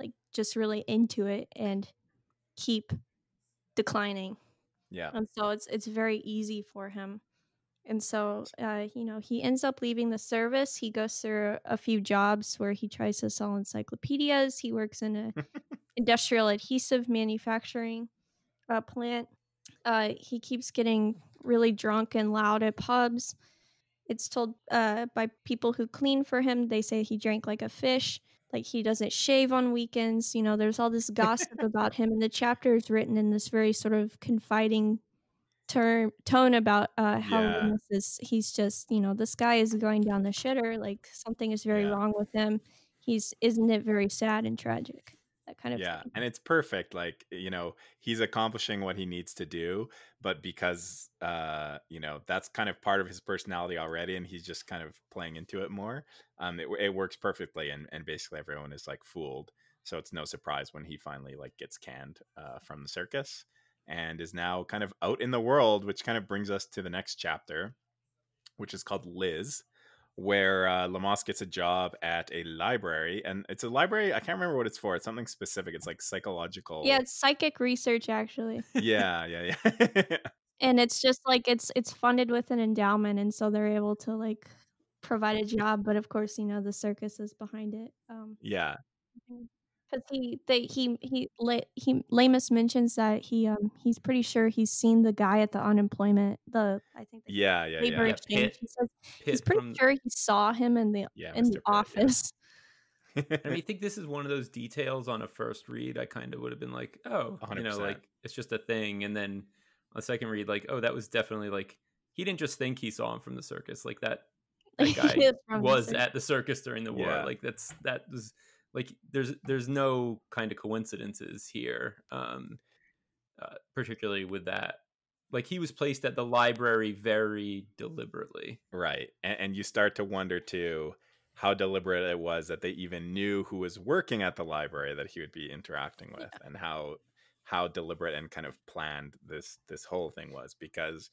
like just really into it and keep declining. Yeah. And so it's it's very easy for him. And so uh, you know, he ends up leaving the service. He goes through a few jobs where he tries to sell encyclopedias. He works in a industrial adhesive manufacturing uh, plant. Uh, he keeps getting really drunk and loud at pubs. It's told uh, by people who clean for him. They say he drank like a fish like he doesn't shave on weekends you know there's all this gossip about him and the chapter is written in this very sort of confiding term tone about uh how yeah. is he's just you know this guy is going down the shitter like something is very yeah. wrong with him he's isn't it very sad and tragic that kind of yeah thing. and it's perfect like you know he's accomplishing what he needs to do but because uh you know that's kind of part of his personality already and he's just kind of playing into it more um it, it works perfectly and and basically everyone is like fooled so it's no surprise when he finally like gets canned uh, from the circus and is now kind of out in the world which kind of brings us to the next chapter which is called liz where uh, Leamas gets a job at a library, and it's a library. I can't remember what it's for. It's something specific. It's like psychological. Yeah, it's psychic research actually. yeah, yeah, yeah. and it's just like it's it's funded with an endowment and so they're able to like provide a job, but of course, you know, the circus is behind it. Um yeah, because he they he he La- he Leamas mentions that he um he's pretty sure he's seen the guy at the unemployment the I think the yeah, yeah, labor yeah. Yeah, exchange. Pitt- He says Pitt he's pretty from- sure he saw him in the Yeah, in Mr. the Pitt, yeah. office. I mean, I think this is one of those details on a first read. I kind of would have been like, oh, you know, like it's just a thing. And then on a second read, like, oh, that was definitely like he didn't just think he saw him from the circus. Like that, that guy is from the was at the circus during the war. Yeah. Like that's that was like there's there's no kind of coincidences here, um, uh, particularly with that. Like he was placed at the library very deliberately. right, and, and you start to wonder too how deliberate it was that they even knew who was working at the library that he would be interacting with, and how how deliberate and kind of planned this this whole thing was because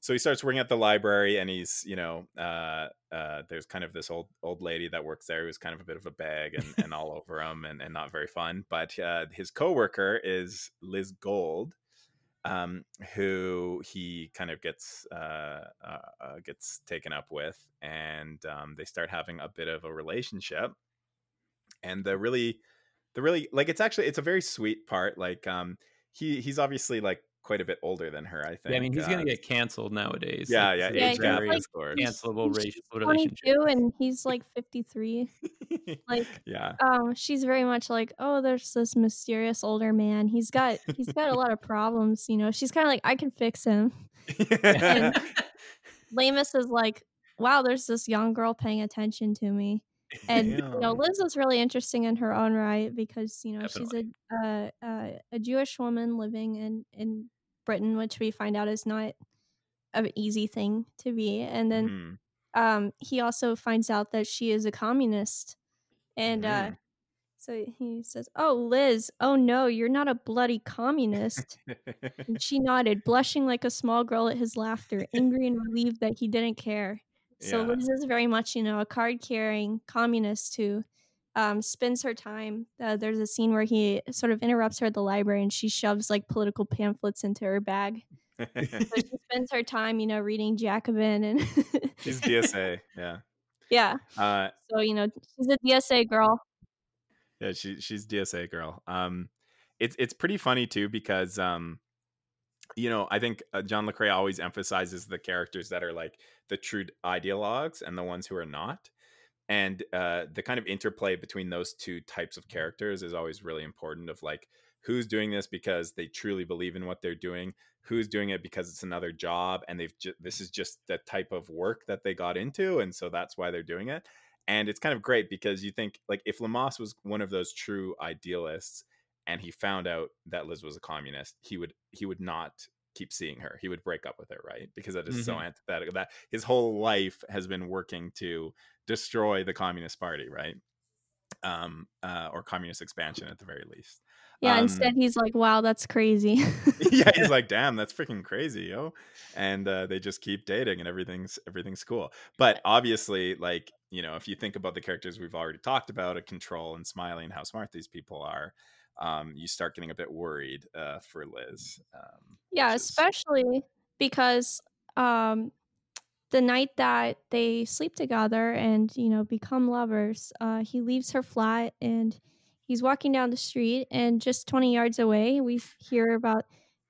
so he starts working at the library and he's you know uh uh there's kind of this old old lady that works there who's kind of a bit of a bag and, and all over him and, and not very fun. But uh his coworker is liz gold um who he kind of gets uh, uh uh, gets taken up with and um they start having a bit of a relationship. And the really the really like it's actually it's a very sweet part like um he he's obviously like quite a bit older than her i think Yeah, I mean, he's gonna uh, get canceled nowadays. yeah Like, yeah it's Yeah, a age he's gap like- cancelable And racial she's relationship. 22 and he's like 53. Like yeah um she's very much like, "Oh, there's this mysterious older man. He's got he's got a lot of problems, you know." She's kind of like, "I can fix him." And- Leamas is like, "Wow, there's this young girl paying attention to me." And you know, Liz is really interesting in her own right because you know she's a uh, uh, a Jewish woman living in in Britain, which we find out is not an easy thing to be. And then Mhm. um, he also finds out that she is a communist, and uh, Mhm. so he says, "Oh, Liz, oh no, you're not a bloody communist." and she nodded, blushing like a small girl at his laughter, angry and relieved that he didn't care. So Yeah. Liz is very much, you know, a card-carrying communist who um, spends her time. Uh, there's a scene where he sort of interrupts her at the library, and she shoves like political pamphlets into her bag. So she spends her time, you know, reading Jacobin and she's dsa yeah yeah. uh So you know, she's a DSA girl. Yeah, she she's DSA girl. Um, it's it's pretty funny too because um, you know, I think uh, John Le Carre always emphasizes the characters that are like the true ideologues and the ones who are not, and uh, the kind of interplay between those two types of characters is always really important. Of like who's doing this because they truly believe in what they're doing, who's doing it because it's another job and they've ju- this is just the type of work that they got into, and so that's why they're doing it and it's kind of great because you think like if Leamas was one of those true idealists and he found out that Liz was a communist, he would he would not keep seeing her. He would break up with her, right? Because that is so Mhm. antithetical. That his whole life has been working to destroy the Communist Party, right? Um, uh, or communist expansion at the very least. Yeah. Um, instead, he's like, "Wow, that's crazy." yeah, he's like, "Damn, that's freaking crazy, yo!" And uh, they just keep dating, and everything's everything's cool. But obviously, like you know, if you think about the characters we've already talked about, a control and Smiley, how smart these people are, um, you start getting a bit worried uh, for Liz. Um, Yeah, is- especially because um the night that they sleep together and you know become lovers, uh he leaves her flat and he's walking down the street and just 20 yards away we hear about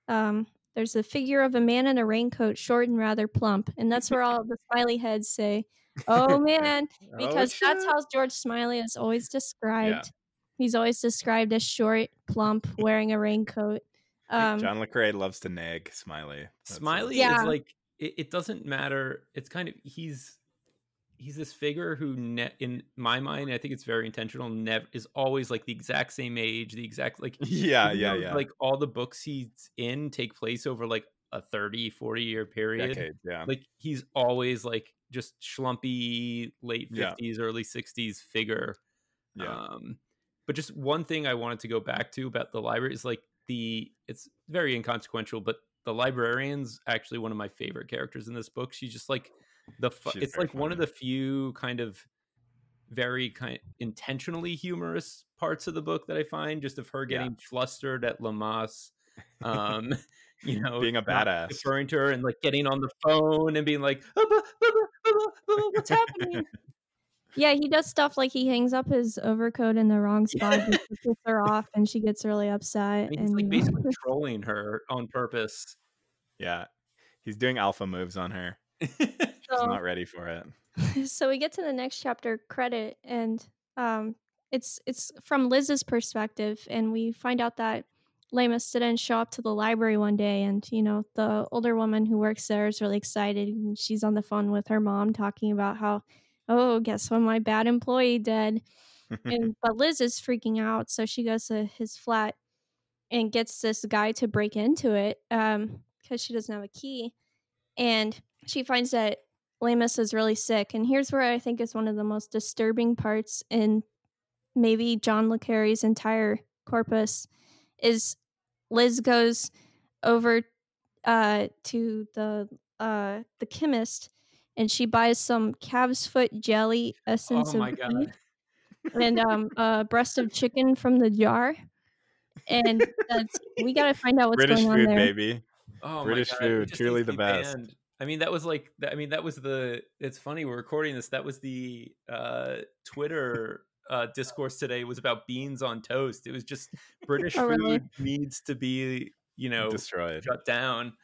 um there's a figure of a man in a raincoat, short and rather plump, and that's where all the smiley heads say, "Oh man," Oh, because that's how George Smiley is always described. He's always described as short, plump, wearing a raincoat. Um, John Le Carre loves to nag Smiley. That's, Smiley Yeah. is like it, it doesn't matter. It's kind of he's he's this figure who ne- in my mind i think it's very intentional never is always like the exact same age the exact like Yeah, yeah, though, yeah. like all the books he's in take place over like a 30 40 year period Decades, yeah. like he's always like just schlumpy late Yeah. 50s early 60s figure yeah. um but just one thing i wanted to go back to about the library is like the it's very inconsequential but the librarian's actually one of my favorite characters in this book she's just like the fu- it's like one of the few kind of very kind of intentionally humorous parts of the book that i find just of her Yeah. getting flustered at Leamas um you know Being a badass. referring to her and like getting on the phone and being like "Ah, bah, bah, bah, bah, what's happening Yeah, he does stuff like he hangs up his overcoat in the wrong spot Yeah. just to piss her off, and she gets really upset. I mean, he's and like basically trolling her on purpose Yeah. He's doing alpha moves on her. She's not ready for it. so we get to the next chapter, credit, and um, it's it's from Liz's perspective, and we find out that Leamas didn't show up to the library one day, and you know the older woman who works there is really excited, and she's on the phone with her mom talking about how, oh, guess what, my bad employee did, and but Liz is freaking out, so she goes to his flat and gets this guy to break into it um because she doesn't have a key. And she finds that Leamas is really sick and here's where I think is one of the most disturbing parts in maybe John le Carre's entire corpus is Liz goes over uh to the uh the chemist and she buys some calf's foot jelly essence oh my of god beef and um a breast of chicken from the jar and that's we got to find out what's British going on food, there baby. Oh British my God, food, truly the best. banned. I mean, that was like, I mean, that was the. It's funny we're recording this. That was the uh, Twitter uh, discourse today was about beans on toast. It was just British Oh, food really? needs to be, you know, Destroyed. shut down.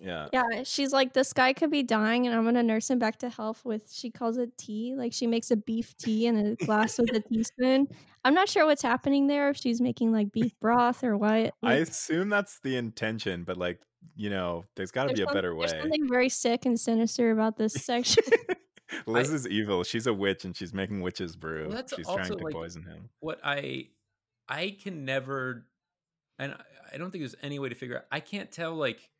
Yeah. Yeah, she's like, this guy could be dying, and I'm gonna nurse him back to health with. She calls it tea. Like she makes a beef tea in a glass with a teaspoon. I'm not sure what's happening there. If she's making like beef broth or what. I assume that's the intention, but like, you know, there's got to be a some- better There's way. something very sick and sinister about this section. Liz is evil. She's a witch and she's making witches brew. that's she's trying to like, poison him. What I, I can never, and I- I don't think there's any way to figure out. I can't tell. Like,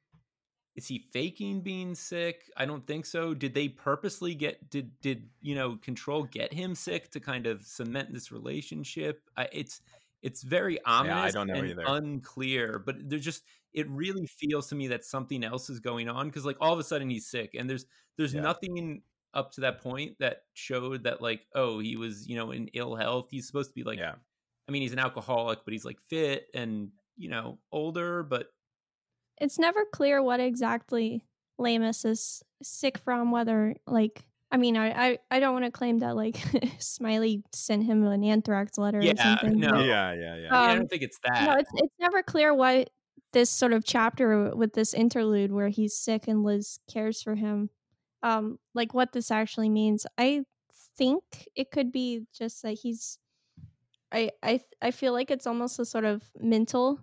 is he faking being sick? I don't think so. Did they purposely get? Did did you know control get him sick to kind of cement this relationship? I, it's it's very ominous know and either. unclear. But there's just it really feels to me that something else is going on because like all of a sudden he's sick and there's there's Yeah. nothing up to that point that showed that like oh he was you know in ill health. He's supposed to be like yeah. I mean he's an alcoholic but he's like fit and you know older but it's never clear what exactly Leamas is sick from. Whether like, I mean, I I, I don't want to claim that like Smiley sent him an anthrax letter Yeah, or something. no. but- Yeah, yeah, yeah. I, mean, I Um, don't think it's that. No, it's it's never clear what this sort of chapter with this interlude where he's sick and Liz cares for him, um, like what this actually means. I think it could be just that he's. I I I feel like it's almost a sort of mental,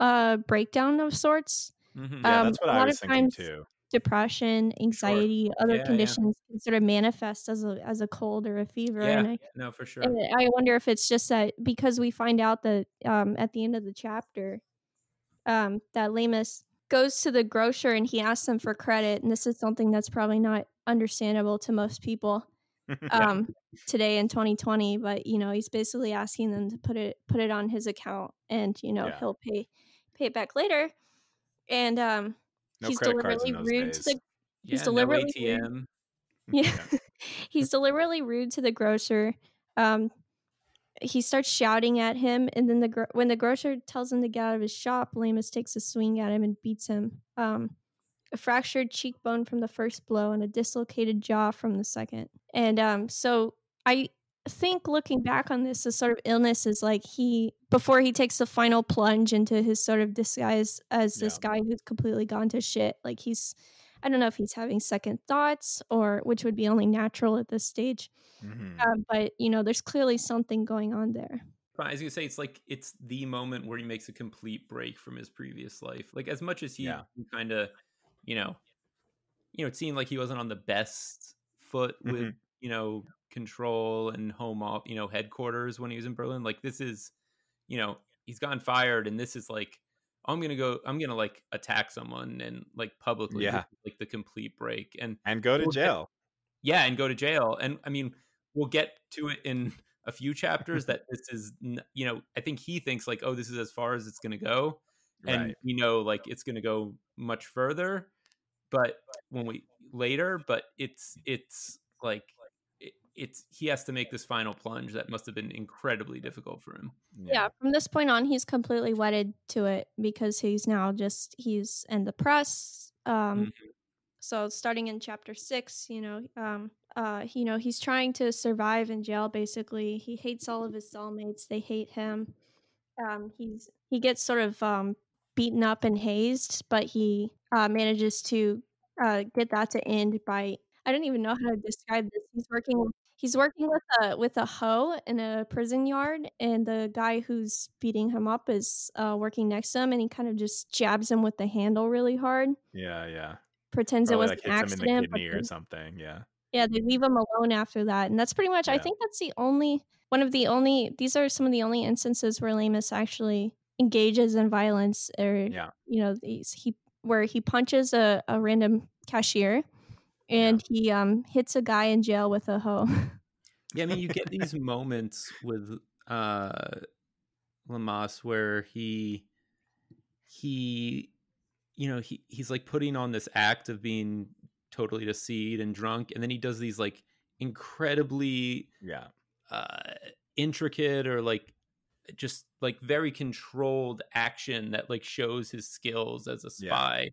uh, breakdown of sorts. Mhm. yeah, um, that's what a I lot was of times- too. Depression, anxiety, other Yeah, yeah. conditions can sort of manifest as a as a cold or a fever. yeah, And I, no, for sure. I wonder if it's just that because we find out that um, at the end of the chapter, um, that Leamas goes to the grocer and he asks them for credit, and this is something that's probably not understandable to most people um, today in 2020. But you know, he's basically asking them to put it put it on his account, and you know Yeah. he'll pay pay it back later. And um, no he's deliberately rude days. to the he's deliberately no rude. ATM. yeah. he's deliberately rude to the grocer. Um, he starts shouting at him, and then the gro- when the grocer tells him to get out of his shop, Leamas takes a swing at him and beats him. Um, a fractured cheekbone from the first blow and a dislocated jaw from the second. And um, so I think looking back on this, this sort of illness is like he before he takes the final plunge into his sort of disguise as this guy who's completely gone to shit. Like he's I don't know if he's having second thoughts or which would be only natural at this stage. Mhm. Um, but you know, there's clearly something going on there. I was gonna say it's like it's the moment where he makes a complete break from his previous life. Like as much as he Yeah. kind of, you know, you know, it seemed like he wasn't on the best foot with Mhm. you know, control and home off, you know, headquarters when he was in Berlin. Like this is, you know, he's gotten fired, and this is like, I'm gonna go, I'm gonna like attack someone and like publicly, Yeah. like the complete break, and and go to We'll get- jail. yeah, and go to jail. And I mean, we'll get to it in a few chapters that this is, you know, I think he thinks like, oh, this is as far as it's gonna go, and right. we know like it's going to go much further but when we later but it's it's like it's he has to make this final plunge that must have been incredibly difficult for him yeah from this point on he's completely wedded to it because he's now just he's in the press um Mhm. so starting in chapter six you know um uh you know he's trying to survive in jail basically he hates all of his cellmates they hate him um he's he gets sort of um beaten up and hazed but he uh manages to uh get that to end by i don't even know how to describe this he's working he's working with a with a hoe in a prison yard and the guy who's beating him up is uh, working next to him and he kind of just jabs him with the handle really hard Yeah, yeah. pretends Probably it was like an hits him in accident the or something. Yeah. yeah they leave him alone after that and that's pretty much i think that's the only one of the only these are some of the only instances where Leamas actually engages in violence or Yeah. you know these he where he punches a, a random cashier and he um hits a guy in jail with a hoe yeah i mean you get these moments with uh Leamas where he he you know he he's like putting on this act of being totally deceived and drunk and then he does these like incredibly Yeah. uh intricate or like just like very controlled action that like shows his skills as a Yeah. spy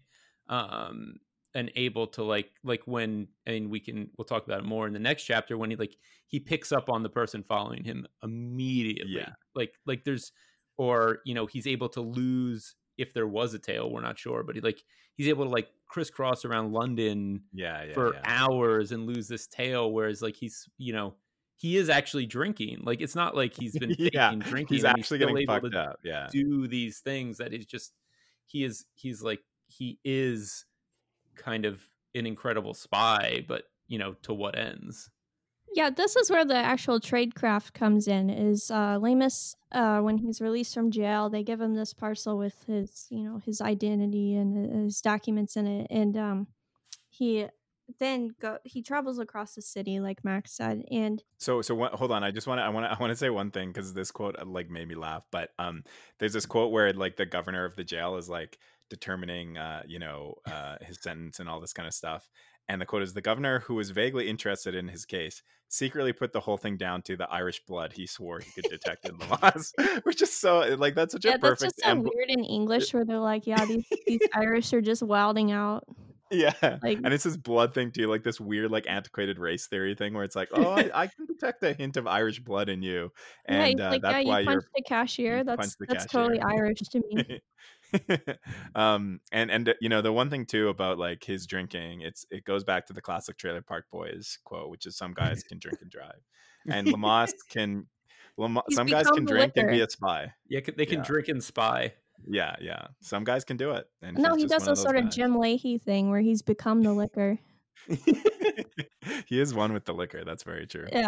um and able to like like when and we can we'll talk about it more in the next chapter when he like he picks up on the person following him immediately Yeah. like like there's or you know he's able to lose if there was a tail we're not sure but he like he's able to like crisscross around london Yeah. Yeah. for yeah. hours and lose this tail whereas like he's you know he is actually drinking like it's not like he's been faking Yeah, drinking He's actually still getting fucked to up. Yeah. do these things that is just he is he's like he is kind of an incredible spy but you know to what ends Yeah, this is where the actual tradecraft comes in. Is uh, Leamas, uh, when he's released from jail, they give him this parcel with his, you know, his identity and his documents in it, and um, he then go he travels across the city, like Max said, and So so what, hold on, I just want to I want to I want to say one thing because this quote uh, like made me laugh. But um, there's this quote where like the governor of the jail is like determining uh you know uh his sentence and all this kind of stuff. And the quote is the governor who was vaguely interested in his case secretly put the whole thing down to the Irish blood he swore he could detect in the laws, which is so like that's such yeah, a that's perfect just so weird in English where they're like, yeah, these these Irish are just wilding out. Yeah, Like- and it's this blood thing too, like this weird, like antiquated race theory thing, where it's like, oh, I, I can detect a hint of Irish blood in you, and he's uh, like, that's yeah, why you you're punched the cashier. That's the that's totally. Irish to me. um and and uh, you know the one thing too about like his drinking it's it goes back to the classic trailer park boys quote which is some guys can drink and drive and Leamas can Lama- He's some guys can the drink and be a spy yeah they can Yeah. drink and spy yeah yeah some guys can do it and no, he does a sort of guys. Jim Lahey thing where he's become the liquor. he is one with the liquor that's very true Yeah.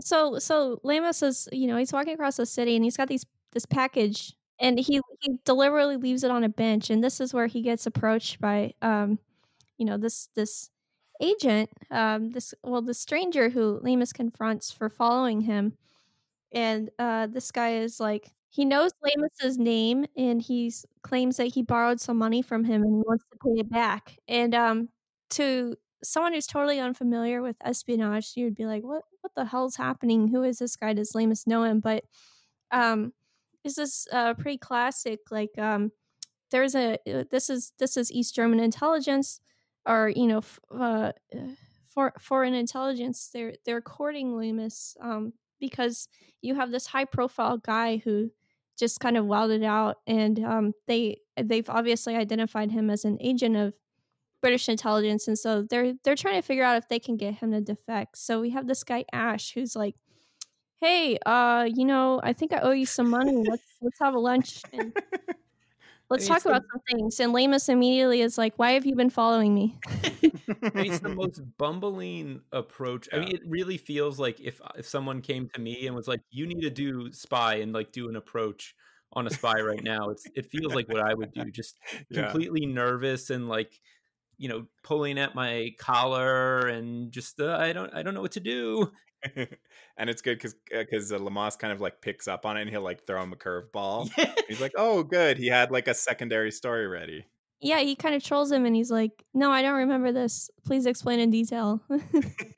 So so Leamas is you know he's walking across the city and he's got these this package and he he deliberately leaves it on a bench and this is where he gets approached by um you know this this agent um this well the stranger who Leamas confronts for following him and uh this guy is like he knows Leamas's name and he claims that he borrowed some money from him and wants to pay it back and um to someone who's totally unfamiliar with espionage, you would be like, "What? What the hell's happening? Who is this guy? Does Leamas know him?" But um, this is uh, pretty classic. Like, um, there's a uh, this is this is East German intelligence, or you know, f- uh, uh, for foreign intelligence. They're they're courting Leamas um, because you have this high profile guy who just kind of wilded out, and um, they they've obviously identified him as an agent of British intelligence, and so they're they're trying to figure out if they can get him to defect. So we have this guy Ash who's like, "Hey, uh, you know, I think I owe you some money. Let's let's have a lunch." And let's talk it's the- about some things. And Leamas immediately is like, "Why have you been following me?" It's the most bumbling approach. I mean, it really feels like if if someone came to me and was like, "You need to do spy and like do an approach on a spy right now," it's it feels like what I would do. Just Yeah. completely nervous and like, you know, pulling at my collar and just uh, I don't I don't know what to do. and it's good because because uh, Leamas kind of like picks up on it and he'll like throw him a curveball. He's like, "Oh, good, he had like a secondary story ready." Yeah, he kind of trolls him, and he's like, "No, I don't remember this. Please explain in detail." so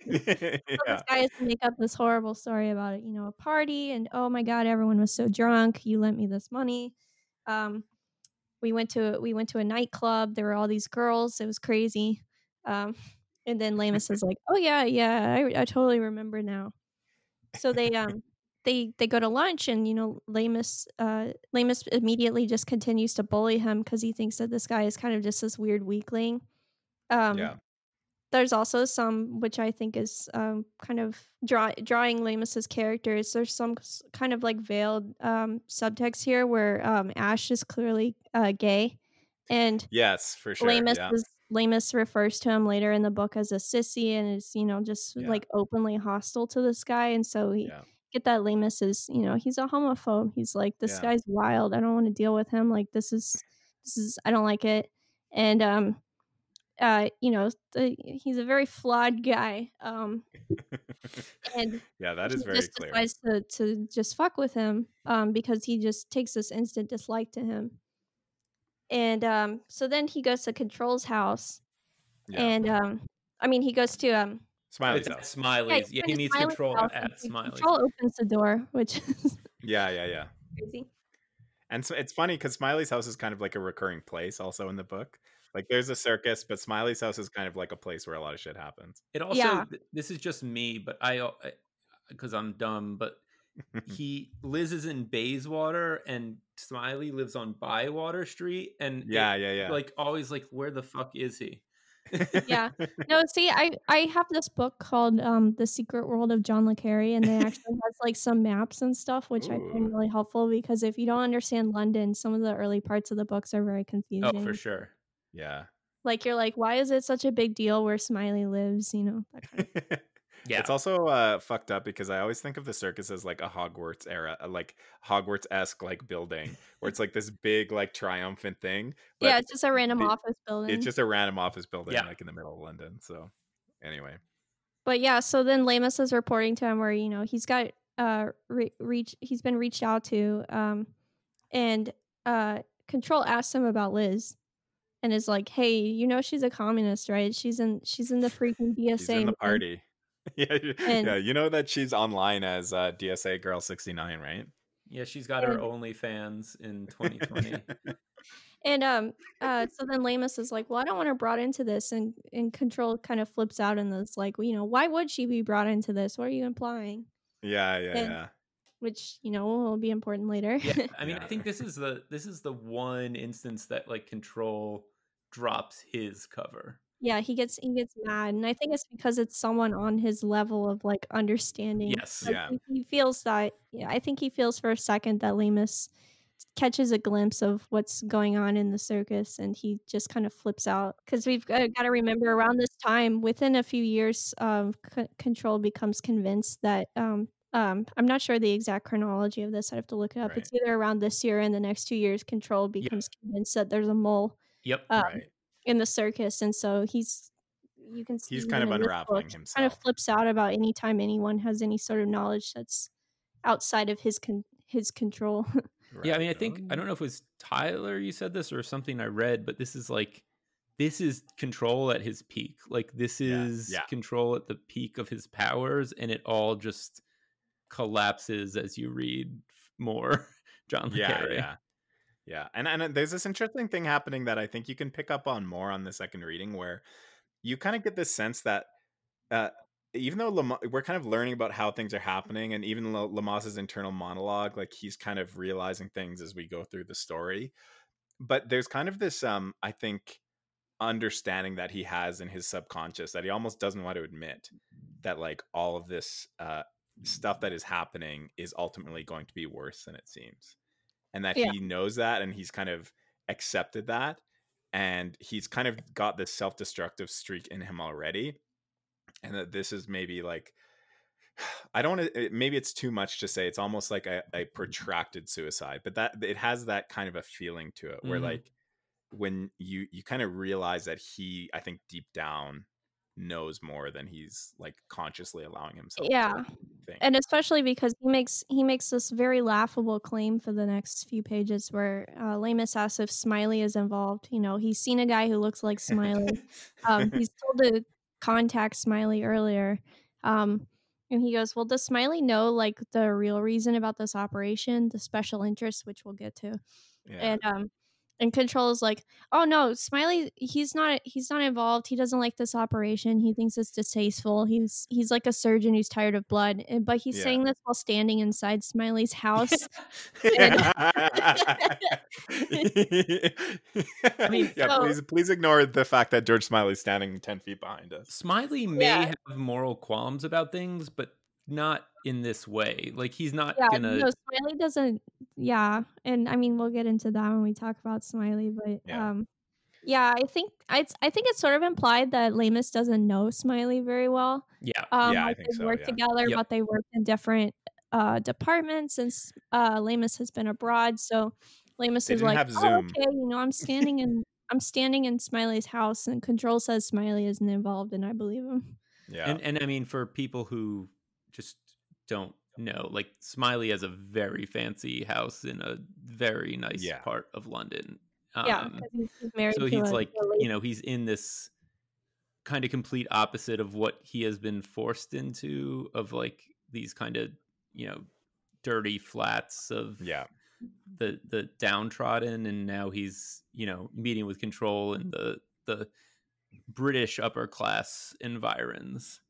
yeah, this guy has to make up this horrible story about it, you know, a party, and oh my god, everyone was so drunk. You lent me this money. Um, we went to we went to a nightclub. There were all these girls. It was crazy. Um, and then Leamas is like, "Oh yeah, yeah, I, I totally remember now." So they um they they go to lunch, and you know, Leamas uh Leamas immediately just continues to bully him because he thinks that this guy is kind of just this weird weakling. Um, yeah, there's also some which I think is um, kind of draw, drawing Leamas's characters. There's some kind of like veiled um, subtext here where um, Ash is clearly uh, gay, and yes, for sure. Leamas yeah. is Leamas refers to him later in the book as a sissy and is you know just Yeah. like openly hostile to this guy, and so he Yeah. get that Leamas is you know he's a homophobe. He's like this Yeah. guy's wild. I don't want to deal with him. Like this is this is I don't like it, and um uh, you know, the, he's a very flawed guy. Um, and yeah, that is very just clear. decides to to just fuck with him, um, because he just takes this instant dislike to him. And um, so then he goes to Control's house, Yeah. and um, I mean, he goes to um, Smiley's It's at house. Smiley's. Yeah, goes he needs Smiley's control at and Smiley's. Control opens the door, which is Yeah, yeah, yeah. crazy. And so it's funny because Smiley's house is kind of like a recurring place also in the book. Like there's a circus, but Smiley's house is kind of like a place where a lot of shit happens. It also Yeah. th- this is just me, but I because I'm dumb, but he Liz is in Bayswater and Smiley lives on Bywater Street and it, Yeah, yeah, yeah. like always like where the fuck is he? Yeah. No, see, I I have this book called um The Secret World of John le Carre, and they actually has like some maps and stuff, which I Ooh. find really helpful because if you don't understand London, some of the early parts of the books are very confusing. Oh, for sure. yeah. Like you're like, why is it such a big deal where Smiley lives? You know, that kind of Yeah. It's also uh, fucked up because I always think of the circus as like a Hogwarts era, uh, like Hogwarts esque like building where it's like this big like triumphant thing. But yeah, it's just a random it- office building. it's just a random office building Yeah. like in the middle of London. So anyway, But yeah, so then Leamas is reporting to him where you know he's got uh re- reach he's been reached out to um and uh Control asks him about Liz and is like, "Hey, you know she's a communist, right? She's in she's in the freaking DSA." she's in the party. Yeah, you- And- yeah, you know that she's online as uh, DSA Girl sixty nine, right? Yeah, she's got her And- OnlyFans in 2020. And um uh so then Leamas is like, "Well, I don't want her brought into this." And and Control kind of flips out and is like, well, "You know, why would she be brought into this? What are you implying?" yeah, yeah, And- yeah. Which, you know, will be important later. yeah, I mean, I think this is the this is the one instance that like Control drops his cover. Yeah, he gets he gets mad, and I think it's because it's someone on his level of like understanding. Yes. Like, Yeah. he, feels that. Yeah, I think he feels for a second that Leamas catches a glimpse of what's going on in the circus, and he just kind of flips out. Because we've got, to remember, around this time, within a few years, um, C- Control becomes convinced that. Um, um, I'm not sure the exact chronology of this. I have to look it up. Right. It's either around this year and the next two years. Control becomes convinced that there's a mole Yep. um, right. In the circus, and so he's you can see He's kind of in this unraveling book, Kind of flips out about any time anyone has any sort of knowledge that's outside of his con- his control. Yeah, I mean, I think I don't know if it was Tyler you said this or something I read, but this is like this is control at his peak. Like this Yeah, is yeah. control at the peak of his powers, and it all just collapses as you read more John le yeah, Carre. yeah, yeah. And and uh, there's this interesting thing happening that I think you can pick up on more on the second reading, where you kind of get this sense that uh, even though we're kind of learning about how things are happening, and even L- Leamas's internal monologue, like he's kind of realizing things as we go through the story. But there's kind of this, um, I think, understanding that he has in his subconscious that he almost doesn't want to admit that like all of this uh, stuff that is happening is ultimately going to be worse than it seems and that Yeah. he knows that and he's kind of accepted that and he's kind of got this self-destructive streak in him already and that this is maybe like I don't want to. Maybe it's too much to say. It's almost like a, a, protracted suicide, but that it has that kind of a feeling to it, where mm-hmm. like when you you kind of realize that he, I think deep down, knows more than he's like consciously allowing himself. Yeah, and especially because he makes he makes this very laughable claim for the next few pages, where uh, Leamas asks if Smiley is involved. You know, he's seen a guy who looks like Smiley. um, he's told to contact Smiley earlier. Um, and he goes, Well, does Smiley know like the real reason about this operation, the special interest, which we'll get to? Yeah. And um and control is like oh no smiley he's not he's not involved he doesn't like this operation he thinks it's distasteful he's he's like a surgeon who's tired of blood but he's yeah. saying this while standing inside smiley's house i mean yeah so, please please ignore the fact that george smiley's standing 10 feet behind us smiley may yeah. have moral qualms about things but not in this way. Like he's not yeah, gonna. No, Smiley doesn't. Yeah, and I mean we'll get into that when we talk about Smiley, but yeah. um, yeah, I think I I think it's sort of implied that Leamas doesn't know Smiley very well. Yeah, um, yeah, like they so, work yeah. together, yep. but they work in different uh departments since uh Leamas has been abroad. So Leamas they is like, oh, okay, you know, I'm standing in I'm standing in Smiley's house, and Control says Smiley isn't involved, and I believe him. Yeah, and and I mean for people who just don't know. Like Smiley has a very fancy house in a very nice yeah. part of London. Um, yeah, he's, married. So he's like, you know, he's in this kind of complete opposite of what he has been forced into of like these kind of you know dirty flats of yeah the the downtrodden and now he's you know meeting with control in the the british upper class environs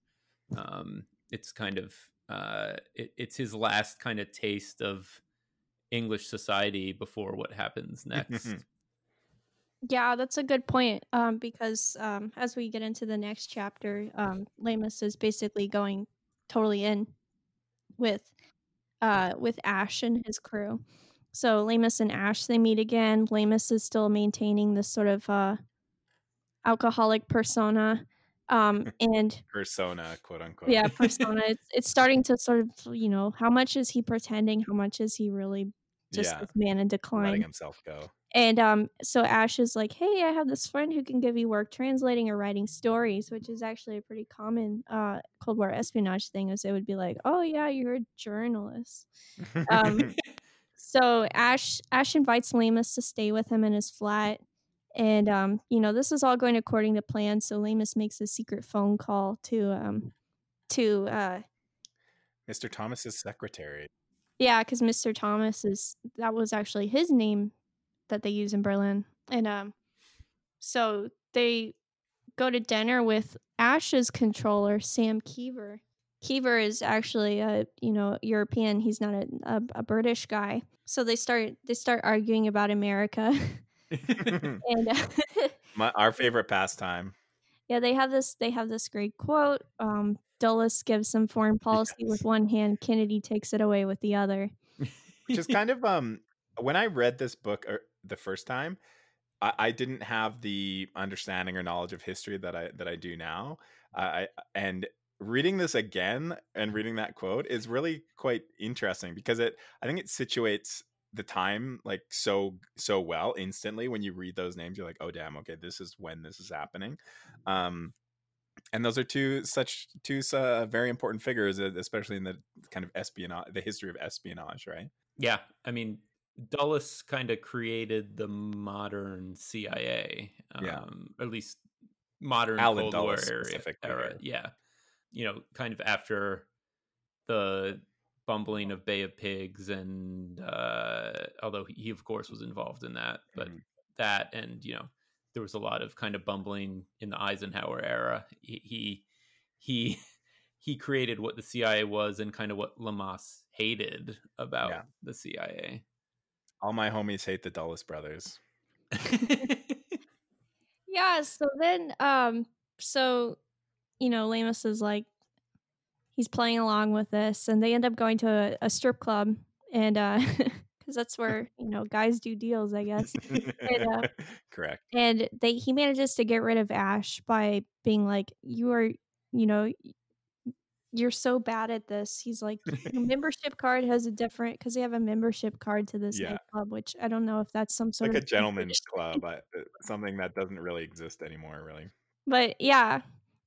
um it's kind of uh, it, it's his last kind of taste of English society before what happens next. yeah, that's a good point. Um, because um, as we get into the next chapter, um, Leamas is basically going totally in with uh with Ash and his crew. So Leamas and Ash they meet again. Leamas is still maintaining this sort of uh alcoholic persona um and persona quote unquote. Yeah persona it's, it's starting to sort of you know how much is he pretending? How much is he really just yeah. man in decline? letting himself go. And um so ash is like hey i have this friend who can give you work translating or writing stories which is actually a pretty common uh cold war espionage thing is it would be like oh yeah you're a journalist. Um so ash ash invites Leamas to stay with him in his flat and um, you know, this is all going according to plan. So Leamas makes a secret phone call to um to uh Mr. Thomas's secretary. Yeah, because Mr. Thomas is that was actually his name that they use in Berlin. And um so they go to dinner with Ash's controller, Sam Kiever. Kiever is actually a you know European. He's not a, a, a British guy. So they start they start arguing about America. and uh, My, our favorite pastime. Yeah, they have this. They have this great quote. Um, Dulles gives some foreign policy yes. with one hand. Kennedy takes it away with the other. Which is kind of um. When I read this book er, the first time, I, I, didn't have the understanding or knowledge of history that I that I do now. I and reading this again and reading that quote is really quite interesting because it I think it situates the time like so so well instantly when you read those names you're like oh damn okay this is when this is happening. Um and those are two such two uh, very important figures especially in the kind of espionage the history of espionage right? Yeah i mean dulles kind of created the modern cia um, yeah. at least modern Allen cold Dulles war era, era yeah. You know kind of after the bumbling of Bay of Pigs, and uh, although he, of course, was involved in that, but mm-hmm. that and you know there was a lot of kind of bumbling in the Eisenhower era. He he he, he created what the CIA was and kind of what Leamas hated about yeah. the CIA. All my homies hate the Dulles brothers. yeah. So then, um, so you know, Leamas is like, he's playing along with this, and they end up going to a, a strip club, and uh, because because that's where you know guys do deals, I guess. And, uh, Correct. and they he manages to get rid of Ash by being like, "You are, you know, you're so bad at this." He's like, "Your membership card has a different because they have a membership card to this Yeah. nightclub, which I don't know if that's some sort of like a gentleman's club, uh, something that doesn't really exist anymore, really. But yeah,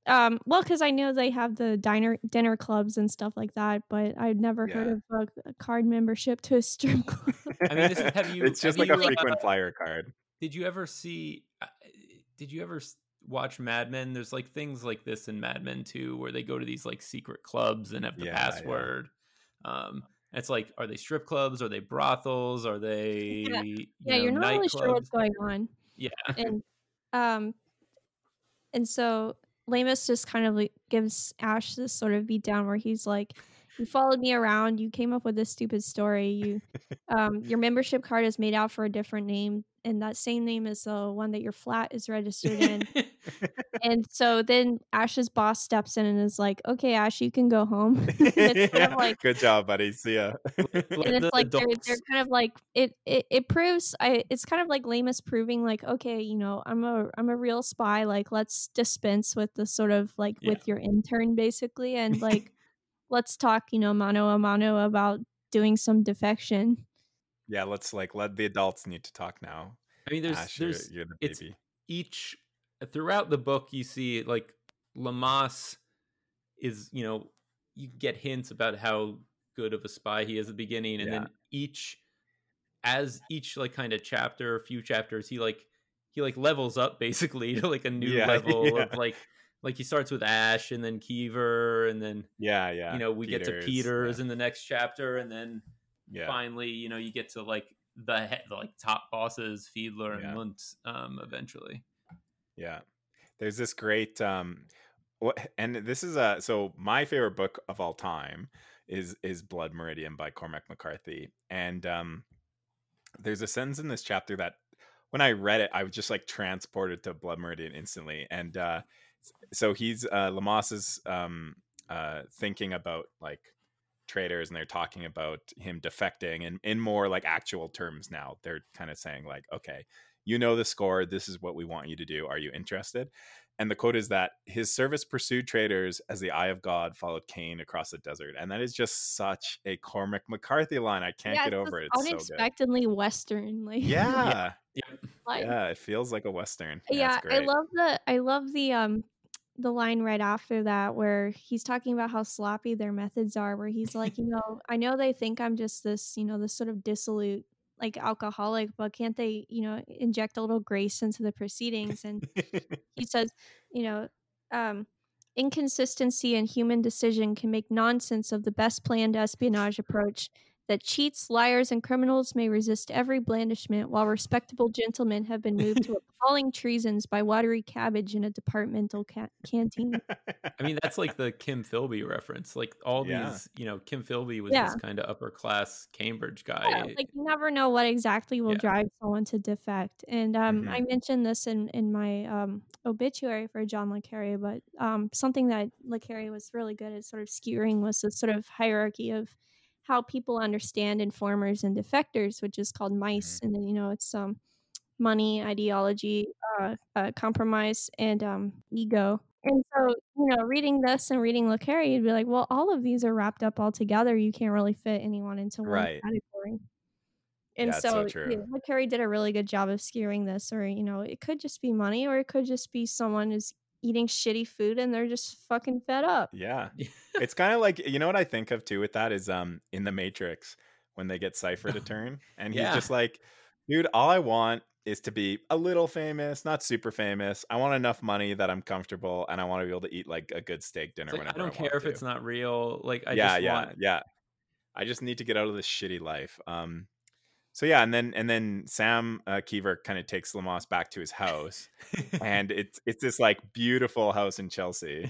um, well, because I know they have the diner dinner clubs and stuff like that, but I'd never heard of a, a card membership to a strip club. I mean, this is- have you- it's just have like a you, uh, frequent flyer card. Did you ever see? uh, Did you ever watch Mad Men? There's like things like this in Mad Men too, where they go to these like secret clubs and have the Yeah, yeah. password. Um, it's like, are they strip clubs? Are they brothels? Are they? Yeah. you yeah, know, you're not really sure what's going on. Yeah, and um and so Leamas just kind of like gives Ash this sort of beat down where he's like you followed me around. You came up with this stupid story. You um your membership card is made out for a different name and that same name is the one that your flat is registered in and so then Ash's boss steps in and is like okay Ash you can go home it's kind of like Good job, buddy. See ya. and it's like they're, they're kind of like it, it it proves i it's kind of like Leamas proving like okay you know i'm a i'm a real spy like let's dispense with the sort of like Yeah. with your intern basically and like let's talk you know mano a mano about doing some defection yeah, let's like let the adults need to talk now. I mean, there's Ash, you're, there's you're the it's- baby. each throughout the book you see like Leamas is you know you get hints about how good of a spy he is at the beginning and Yeah. then each as each like kind of chapter a few chapters he like he like levels up basically to like a new Yeah, level yeah. of like like he starts with Ash and then Kiever and then Yeah, yeah. you know we get to Peters, Peters in the next chapter and then Yeah. finally you know you get to like the, he- the like top bosses Fiedler and Yeah. Um eventually Yeah. There's this great um what and this is a so my favorite book of all time is is Blood Meridian by Cormac McCarthy. And um there's a sentence in this chapter that when I read it, I was just like transported to Blood Meridian instantly. And uh so he's uh Leamas is um uh thinking about like traders and they're talking about him defecting and in more like actual terms now. They're kind of saying like, okay, you know the score. This is what we want you to do. Are you interested? And the quote is that his service pursued traders as the eye of God followed Cain across the desert. And that is just such a Cormac McCarthy line. I can't yeah, get over it. just It's so good. unexpectedly western like Yeah. like, Yeah. It feels like a Western. yeah it's i love the i love the um the line right after that where he's talking about how sloppy their methods are where he's like you know i know they think i'm just this you know this sort of dissolute like alcoholic but can't they you know inject a little grace into the proceedings? And he says you know um inconsistency in human decision can make nonsense of the best planned espionage approach that cheats, liars, and criminals may resist every blandishment, while respectable gentlemen have been moved to appalling treasons by watery cabbage in a departmental ca- canteen. I mean, that's like the Kim Philby reference. Like all Yeah. these, you know, Kim Philby was Yeah. this kind of upper class Cambridge guy. Yeah, like you never know what exactly will Yeah. drive someone to defect. And um, Mhm. I mentioned this in in my um, obituary for John Le Carre, but um, something that Le Carre was really good at sort of skewering was the sort of hierarchy of how people understand informers and defectors, which is called mice. And then you know it's um, money, ideology, uh, uh, compromise, and um, ego. And so, you know, reading this and reading Le Carre, you'd be like, well, all of these are wrapped up all together. You can't really fit anyone into one Right. category. And Yeah, so so, Le Carre did a really good job of skewering this, or you know, it could just be money, or it could just be someone who's eating shitty food and they're just fucking fed up. Yeah. It's kind of like you know what I think of too with that is um in the Matrix when they get Cypher to turn and he's Yeah. just like, dude, all I want is to be a little famous, not super famous. I want enough money that I'm comfortable and I want to be able to eat like a good steak dinner It's like, I don't want care if to. it's not real. Like I yeah, just yeah, want yeah. I just need to get out of this shitty life. Um so yeah, and then and then Sam uh, Kiever kind of takes Leamas back to his house, and it's it's this like beautiful house in Chelsea.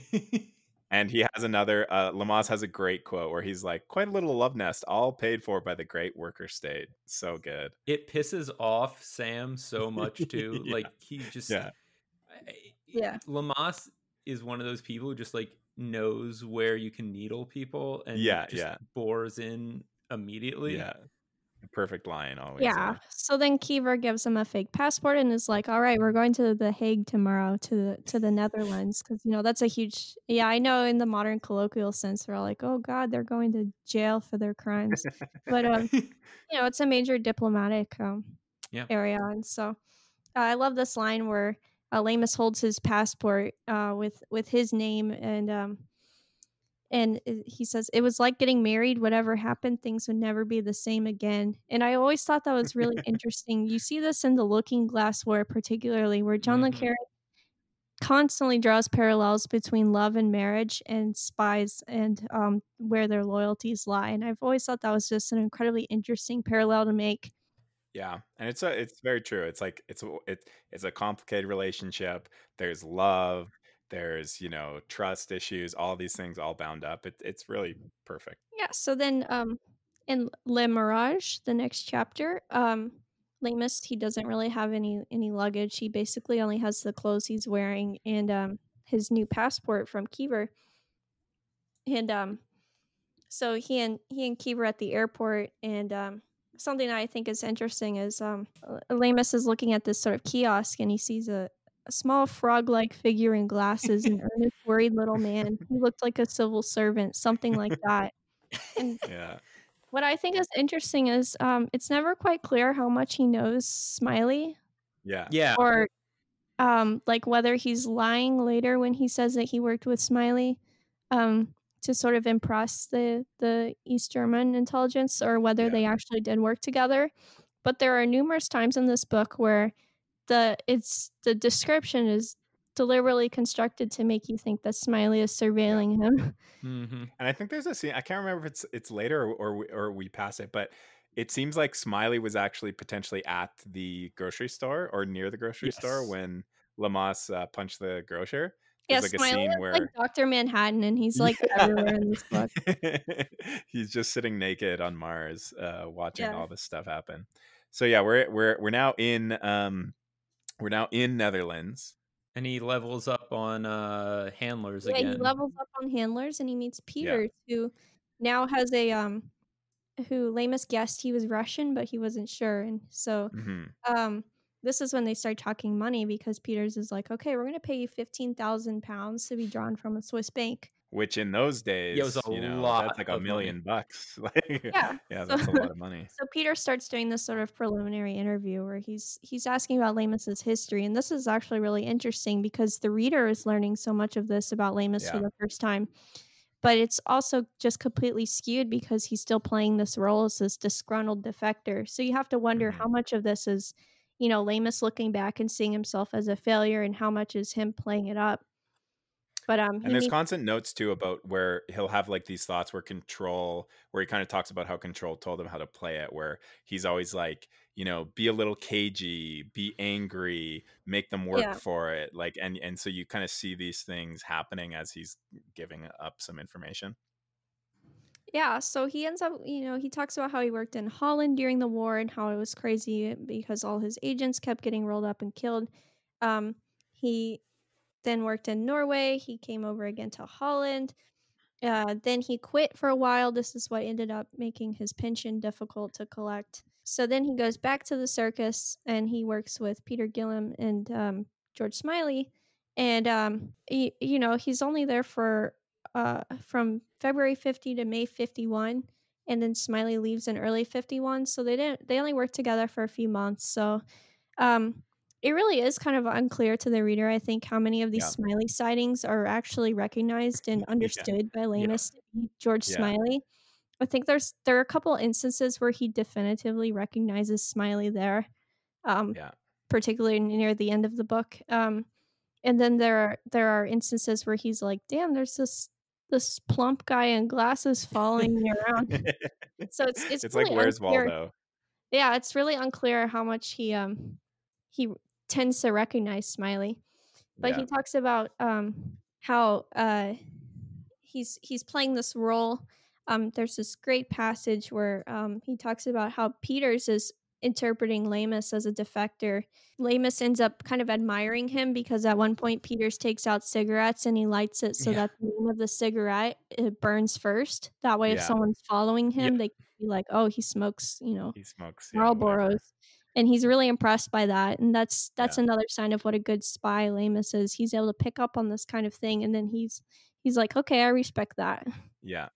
And he has another. Uh, Leamas has a great quote where he's like, "Quite a little love nest, all paid for by the great worker state." So good. it pisses off Sam so much too. Yeah. Like he just Yeah. I- Yeah. Leamas is one of those people who just like knows where you can needle people and Yeah, just yeah. bores in immediately. Yeah, perfect line always. Yeah. So then Kiever gives him a fake passport and is like, "All right, we're going to the Hague tomorrow to the to the Netherlands because you know that's a huge. Yeah, I know in the modern colloquial sense, they're all like, oh God, they're going to jail for their crimes, but um, you know, it's a major diplomatic um Yeah. area, and so uh, I love this line where uh, Leamas holds his passport uh with with his name and um and he says it was like getting married whatever happened things would never be the same again and i always thought that was really interesting you see this in the looking glass war particularly where john le Mhm. carre constantly draws parallels between love and marriage and spies and um, where their loyalties lie and i've always thought that was just an incredibly interesting parallel to make Yeah, and it's a it's very true. It's like it's a it's it's a complicated relationship. There's love. There's you know trust issues. All these things all bound up. It, it's really perfect. yeah so then um in le mirage the next chapter um Leamas, he doesn't really have any any luggage. He basically only has the clothes he's wearing and um his new passport from Kiever. And um so he and he and Kiever at the airport and um something I think is interesting is um Leamas is looking at this sort of kiosk and he sees a, a small frog-like figure in glasses an earnest, worried little man. He looked like a civil servant, something like that. And Yeah, what I think is interesting is um, it's never quite clear how much he knows Smiley yeah, Yeah. or um, like whether he's lying later when he says that he worked with Smiley um, to sort of impress the the East German intelligence or whether Yeah. they actually did work together. But there are numerous times in this book where the it's the description is deliberately constructed to make you think that Smiley is surveilling him. hmm And I think there's a scene. I can't remember if it's it's later or or we, or we pass it, but it seems like Smiley was actually potentially at the grocery store or near the grocery store when Leamas uh, punched the grocer. Yeah, There's like a scene is where like Doctor Manhattan, and he's like everywhere in this book. He's just sitting naked on Mars, uh, watching Yeah. all this stuff happen. So yeah, we're we're we're now in um we're now in Netherlands. And he levels up on uh handlers Yeah, he levels up on handlers, and he meets Peter, who now has a um, who Leamas guessed he was Russian, but he wasn't sure, and so Mhm. um, this is when they start talking money because Peters is like, okay, we're gonna pay you fifteen thousand pounds to be drawn from a Swiss bank. Which in those days, was a you know, lot that's like a of money. million bucks. Like, Yeah, yeah, so- that's a lot of money. So Peter starts doing this sort of preliminary interview where he's he's asking about Leamas's history, and this is actually really interesting because the reader is learning so much of this about Leamas for the first time. But it's also just completely skewed because he's still playing this role as this disgruntled defector. So you have to wonder Mhm. how much of this is, you know, Leamas looking back and seeing himself as a failure, and how much is him playing it up. But um, And there's constant notes too about where he'll have like these thoughts where control, where he kind of talks about how control told him how to play it, where he's always like, you know, be a little cagey, be angry, make them work Yeah. for it. Like, and, and so you kind of see these things happening as he's giving up some information. Yeah, so he ends up, you know, he talks about how he worked in Holland during the war and how it was crazy because all his agents kept getting rolled up and killed. Um, he then worked in Norway. He came over again to Holland. Uh, then he quit for a while. This is what ended up making his pension difficult to collect. So then he goes back to the circus and he works with Peter Guillam and um, George Smiley. And, um, he, you know, he's only there for uh, from February 50 to May 51. And then Smiley leaves in early 51. So they didn't, they only worked together for a few months. So um, it really is kind of unclear to the reader, I think, how many of these Yeah. Smiley sightings are actually recognized and understood by Leamas to be George Yeah. Smiley. I think there's there are a couple instances where he definitively recognizes Smiley there, um, Yeah. particularly near the end of the book. Um, and then there are there are instances where he's like, "Damn, there's this this plump guy in glasses following me around." So it's it's, it's really like, where's unclear- Waldo? yeah, it's really unclear how much he um he tends to recognize Smiley. But Yeah. he talks about um how uh he's he's playing this role. Um there's this great passage where um he talks about how Peters is interpreting Leamas as a defector. Leamas ends up kind of admiring him because at one point Peters takes out cigarettes and he lights it so Yeah. that the name of the cigarette it burns first. That way, if someone's following him, Yeah. they can be like, "Oh, he smokes," you know, He smokes yeah. Marlboros. And he's really impressed by that, and that's that's Yeah. another sign of what a good spy Leamas is. He's able to pick up on this kind of thing, and then he's he's like, "Okay, I respect that." Yeah.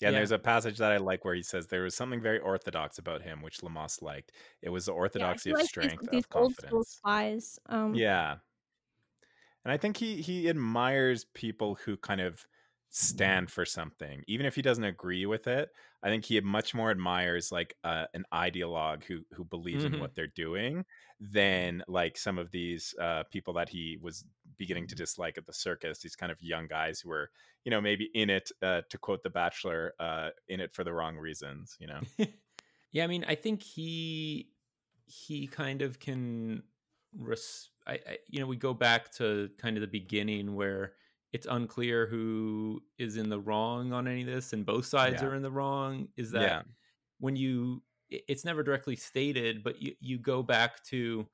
Yeah, and Yeah. there's a passage that I like where he says there was something very orthodox about him, which Leamas liked. It was the orthodoxy he of likes these, strength, these of old school confidence. spies. Um, Yeah. And I think he he admires people who kind of stand for something, even if he doesn't agree with it. I think he much more admires like uh, an ideologue who who believes Mhm. in what they're doing than like some of these uh, people that he was beginning to dislike at the circus. These kind of young guys who were, you know, maybe in it uh, to quote The Bachelor, uh, in it for the wrong reasons. You know. yeah, I mean, I think he he kind of can res- I, I you know, we go back to kind of the beginning where it's unclear who is in the wrong on any of this and both sides Yeah. are in the wrong is that yeah. when you it's never directly stated but you, you go back to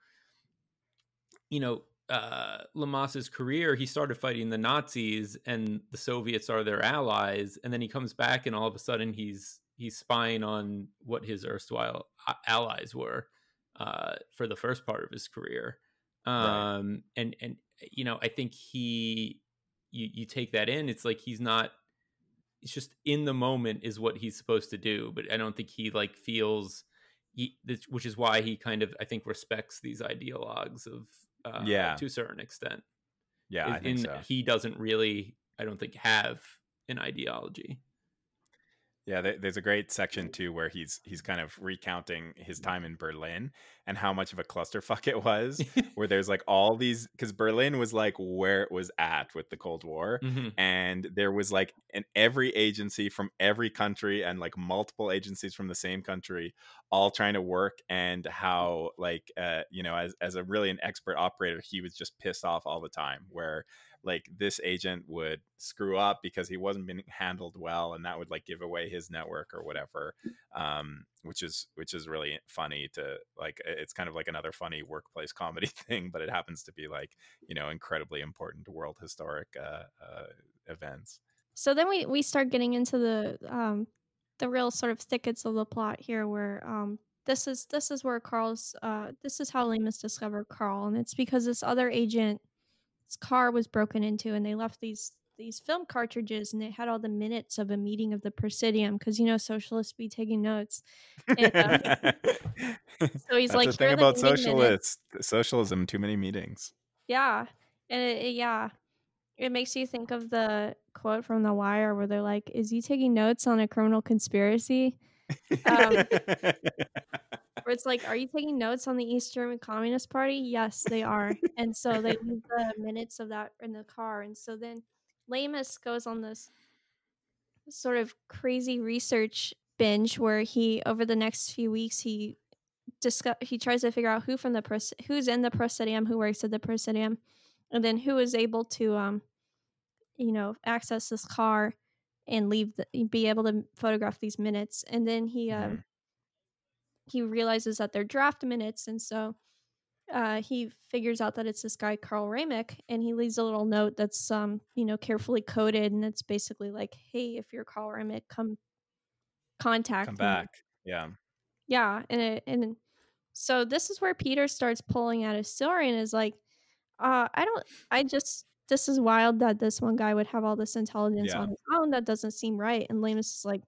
you know uh Leamas's career he started fighting the nazis and the soviets are their allies and then he comes back and all of a sudden he's he's spying on what his erstwhile allies were uh for the first part of his career Right. um and and you know i think he you you take that in it's like he's not it's just in the moment is what he's supposed to do but i don't think he like feels he, this, which is why he kind of i think respects these ideologues of uh Yeah. to a certain extent Yeah, is- I think in so. he doesn't really i don't think have an ideology Yeah, there's a great section too where he's he's kind of recounting his time in Berlin and how much of a clusterfuck it was. where there's like all these because Berlin was like where it was at with the Cold War, Mhm. and there was like an every agency from every country and like multiple agencies from the same country all trying to work and how like uh you know as as a really an expert operator he was just pissed off all the time where like this agent would screw up because he wasn't being handled well and that would like give away his network or whatever um which is which is really funny to like it's kind of like another funny workplace comedy thing but it happens to be like you know incredibly important world historic uh, uh events. So then we we start getting into the um the real sort of thickets of the plot here where um this is this is where Karl's uh this is how Leamas discovered Karl and it's because this other agent's car was broken into and they left these these film cartridges and it had all the minutes of a meeting of the presidium because you know socialists be taking notes And, uh, so he's That's like the thing "Here are about minutes." socialists socialism too many meetings Yeah. And it, it- yeah, it makes you think of the quote from The Wire where they're like, "Is he taking notes on a criminal conspiracy?" Um, Where it's like, "Are you taking notes on the East German Communist Party?" Yes, they are. and so they leave the minutes of that in the car. And so then Leamas goes on this sort of crazy research binge where he over the next few weeks he discuss he tries to figure out who from the pres- who's in the presidium who works at the presidium and then who is able to um you know access this car and leave the, be able to photograph these minutes and then he um Mhm. He realizes that they're draft minutes and so uh, he figures out that it's this guy Karl Riemeck, and he leaves a little note that's um you know carefully coded, and it's basically like, "Hey, if you're Karl Riemeck, come contact come me." back yeah Yeah, and it, and so this is where Peter starts pulling out his story and is like, uh, I don't, I just, this is wild that this one guy would have all this intelligence Yeah. on his own. That doesn't seem right. And Leamas is like, "Uh,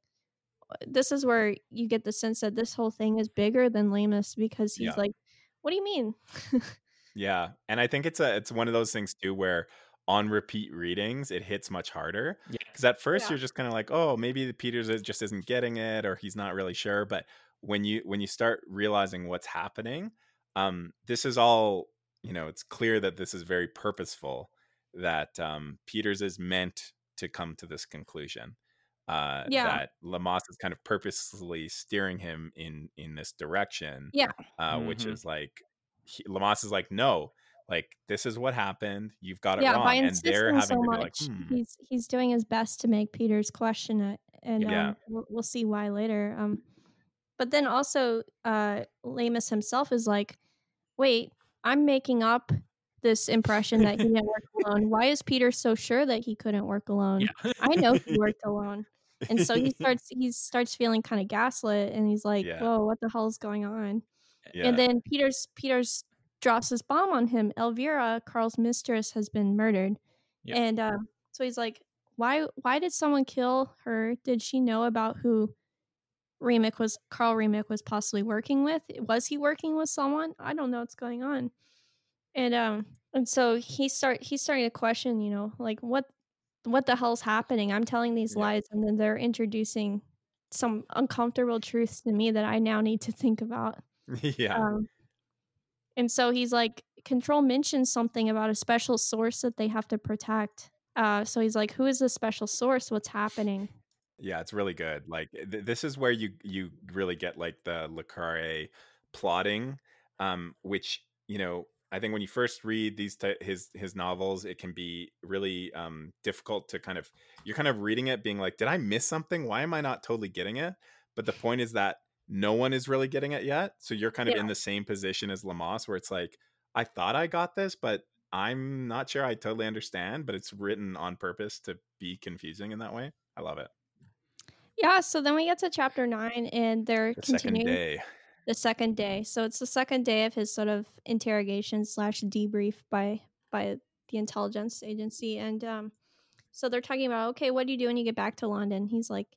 this is where you get the sense that this whole thing is bigger than Leamas because he's Yeah. like, what do you mean? Yeah, and I think it's a it's one of those things too where on repeat readings it hits much harder Yeah. because at first Yeah. you're just kind of like, oh, maybe the Peters just isn't getting it or he's not really sure. But when you when you start realizing what's happening, um, this is all you know. It's clear that this is very purposeful. That um, Peters is meant to come to this conclusion. Uh, Yeah. That Leamas is kind of purposely steering him in in this direction. Yeah. Uh, which Mhm. is like he, Leamas is like, no, like this is what happened. You've got it yeah, wrong, and they're having so to be much, like, hmm. he's he's doing his best to make Peter's question it, and Yeah. um, we'll, we'll see why later. Um, but then also uh Leamas himself is like, wait, I'm making up this impression that he work alone. Why is Peter so sure that he couldn't work alone? Yeah. I know he worked alone. And so he starts he starts feeling kind of gaslit and he's like, Yeah. Whoa, what the hell is going on? Yeah. And then Peter's Peter's drops his bomb on him. Elvira, Karl's mistress, has been murdered. Yeah. And uh, so he's like, Why why did someone kill her? Did she know about who Riemeck was Karl Riemeck was possibly working with? Was he working with someone? I don't know what's going on. And um and so he start he's starting to question, you know, like what what the hell's happening? I'm telling these Yeah. lies and then they're introducing some uncomfortable truths to me that I now need to think about. yeah. Um, and so he's like, Control mentions something about a special source that they have to protect. Uh, so he's like, Who is this special source? What's happening? Yeah, it's really good. Like th- this is where you you really get like the Le Carre plotting, um, which you know I think when you first read these ty- his his novels, it can be really um, difficult to kind of you're kind of reading it, being like, did I miss something? Why am I not totally getting it? But the point is that no one is really getting it yet, so you're kind of Yeah. in the same position as Leamas, where it's like, I thought I got this, but I'm not sure I totally understand. But it's written on purpose to be confusing in that way. I love it. Yeah, so then we get to chapter nine and they're The second continuing day. The second day. So it's the second day of his sort of interrogation slash debrief by by the intelligence agency. And um so they're talking about, okay, what do you do when you get back to London? He's like,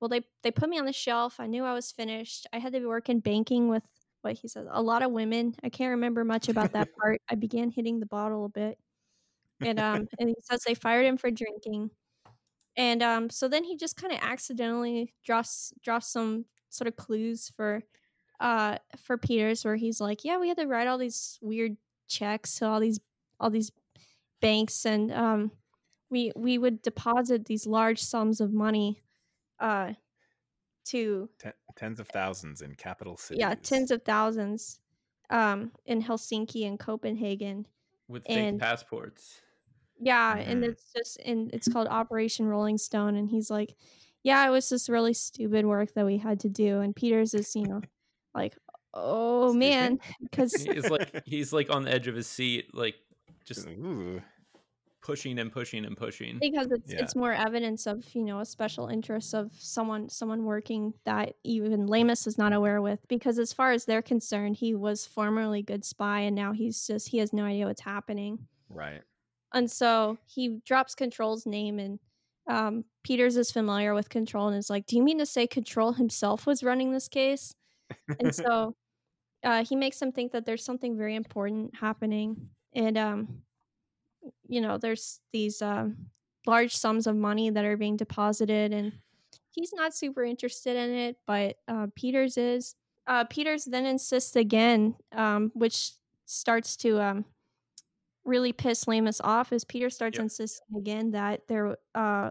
Well, they they put me on the shelf. I knew I was finished. I had to work in banking with what he says, a lot of women. I can't remember much about that part. I began hitting the bottle a bit. And um and he says they fired him for drinking. And um so then he just kind of accidentally drops drops some sort of clues for uh for Peters where he's like, Yeah, we had to write all these weird checks to all these all these banks and um we we would deposit these large sums of money uh to Ten, tens of thousands in capital cities. yeah tens of thousands um in Helsinki and Copenhagen with fake And- passports. yeah and Mhm. it's just and it's called Operation Rolling Stone and he's like yeah it was this really stupid work that we had to do and Peters is you know like oh Excuse man because He's like he's like on the edge of his seat, like just Ooh. pushing and pushing and pushing. because it's Yeah. it's more evidence of you know a special interest of someone someone working that even Leamas is not aware with because as far as they're concerned he was formerly good spy and now he's just he has no idea what's happening Right. and so he drops control's name and um, peters is familiar with control and is like do you mean to say control himself was running this case and so uh, he makes him think that there's something very important happening and um, you know there's these um, large sums of money that are being deposited and he's not super interested in it but uh, peters is uh, peters then insists again um, which starts to um, really piss Leamas off as peter starts Yep. insisting again that there uh,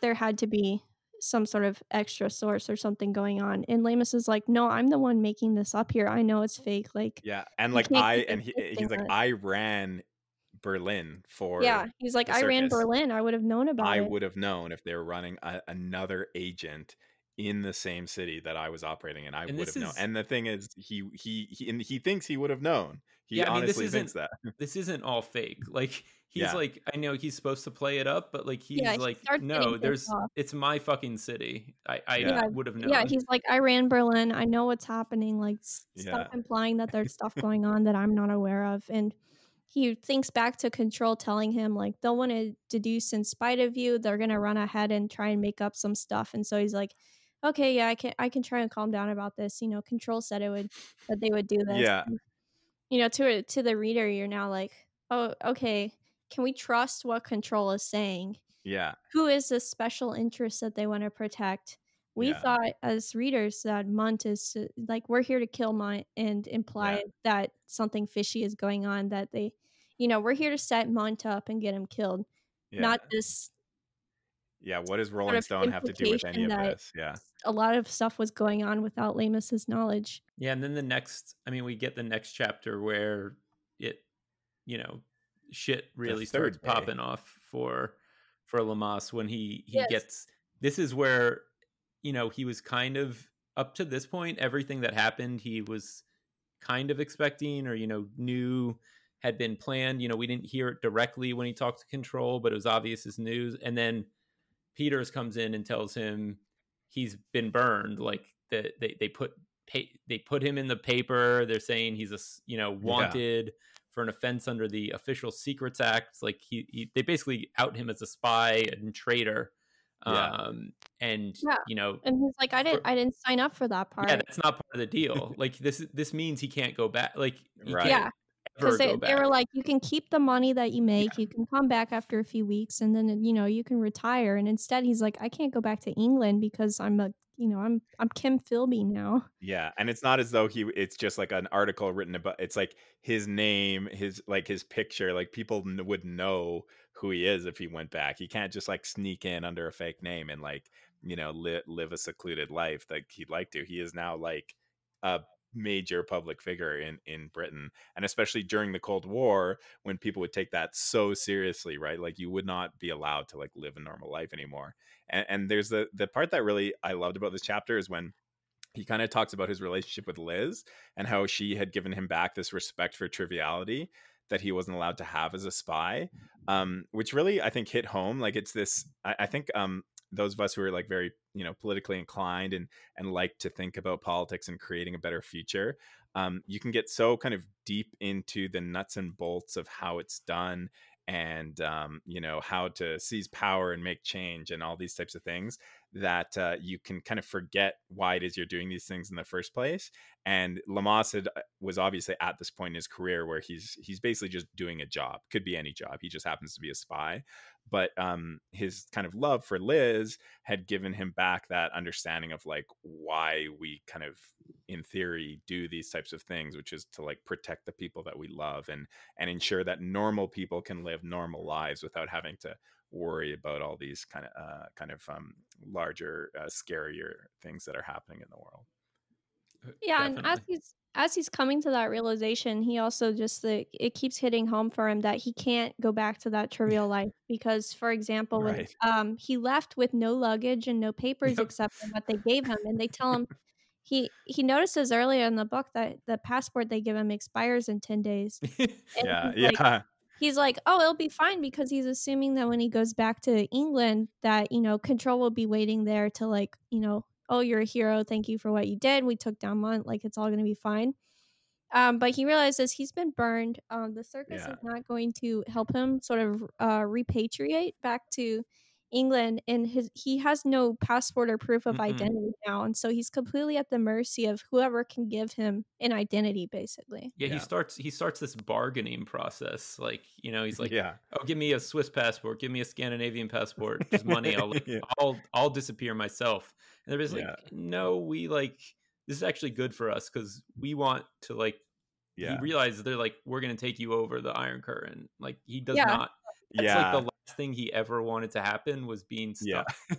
there had to be some sort of extra source or something going on and Leamas is like no i'm the one making this up here i know it's fake like Yeah, and like I and he, he's like it. I ran Berlin for yeah he's like the i ran berlin i would have known about I it would have known if they were running a, another agent in the same city that I was operating in. I And would this have known. And the thing is, he he he and he thinks he would have known. He Yeah, I mean, this honestly thinks isn't- that. This isn't all fake. Like he's Yeah. like I know he's supposed to play it up, but like he's Yeah, he like starts no, there's off. it's my fucking city. I I Yeah. would have known. yeah he's like i ran berlin i know what's happening like s- stop Yeah. implying that there's stuff going on that i'm not aware of and he thinks back to control telling him like they'll want to deduce in spite of you they're going to run ahead and try and make up some stuff and so he's like okay yeah i can i can try and calm down about this you know control said it would that they would do this Yeah. And, you know to to the reader you're now like oh okay can we trust what control is saying Yeah. who is this special interest that they want to protect we Yeah. thought as readers that Mundt is like we're here to kill Mundt and imply that something fishy is going on that they you know we're here to set Mundt up and get him killed Yeah. not this yeah. What does Rolling of Stone have to do with any implication of this? Yeah. a lot of stuff was going on without Leamas's knowledge Yeah, and then the next I mean we get the next chapter where it you know shit really starts day. popping off for for Leamas when he he Yes. gets this is where you know he was kind of up to this point, everything that happened, he was kind of expecting or, you know, knew had been planned. You know, we didn't hear it directly when he talked to Control, but it was obvious as news. And then Peters comes in and tells him he's been burned. Like that they, they put they put him in the paper. They're saying he's a you know wanted yeah. For an offense under the Official Secrets Act. Like he, he they basically out him as a spy and traitor. Yeah. Um, and yeah. you know, and he's like, I didn't, for, I didn't sign up for that part. Yeah, that's not part of the deal. like this, this means he can't go back. Like, right. yeah, because they, they were like, you can keep the money that you make, yeah. you can come back after a few weeks, and then you know you can retire. And instead, he's like, I can't go back to England because I'm a you know i'm i'm kim philby now. Yeah and it's not as though he it's just like an article written about it's like his name his like his picture like people would know who he is if he went back. He can't just like sneak in under a fake name and like you know li- live a secluded life like he'd like to. He is now like a major public figure in in Britain and especially during the Cold War when people would take that so seriously right? Like you would not be allowed to like live a normal life anymore. And, and there's the the part that really I loved about this chapter is when he kind of talks about his relationship with Liz and how she had given him back this respect for triviality that he wasn't allowed to have as a spy, um, which really I think hit home. Like it's this, I, I think um, those of us who are like very you know politically inclined and and like to think about politics and creating a better future um, you can get so kind of deep into the nuts and bolts of how it's done and um, you know how to seize power and make change and all these types of things that uh, you can kind of forget why it is you're doing these things in the first place and Leamas had, uh, was obviously at this point in his career where he's he's basically just doing a job could be any job he just happens to be a spy but um, his kind of love for Liz had given him back that understanding of like why we kind of in theory do these types of things which is to like protect the people that we love and and ensure that normal people can live normal lives without having to worry about all these kind of uh, kind of um, larger uh, scarier things that are happening in the world yeah Definitely. and as he's as he's coming to that realization, he also just like it keeps hitting home for him that he can't go back to that trivial life because, for example, right. when um he left with no luggage and no papers yep. except for what they gave him, and they tell him he he notices earlier in the book that the passport they give him expires in ten days. yeah, yeah. He's like, oh, it'll be fine because he's assuming that when he goes back to England, that you know, control will be waiting there to like you know oh, you're a hero. Thank you for what you did. We took down Mundt. Like it's all going to be fine. Um, but he realizes he's been burned. Um, the circus yeah. is not going to help him sort of uh, repatriate back to England, and his he has no passport or proof of mm identity now, and so he's completely at the mercy of whoever can give him an identity, basically. Yeah, yeah, he starts he starts this bargaining process. Like you know, he's like, yeah, oh, give me a Swiss passport, give me a Scandinavian passport, just money. I'll yeah. I'll I'll disappear myself. And they're just like, no, we like this is actually good for us because we want to like. Yeah. He realizes they're like, we're gonna take you over the Iron Curtain. Like he does not. That's yeah. like the last thing he ever wanted to happen was being stuck yeah.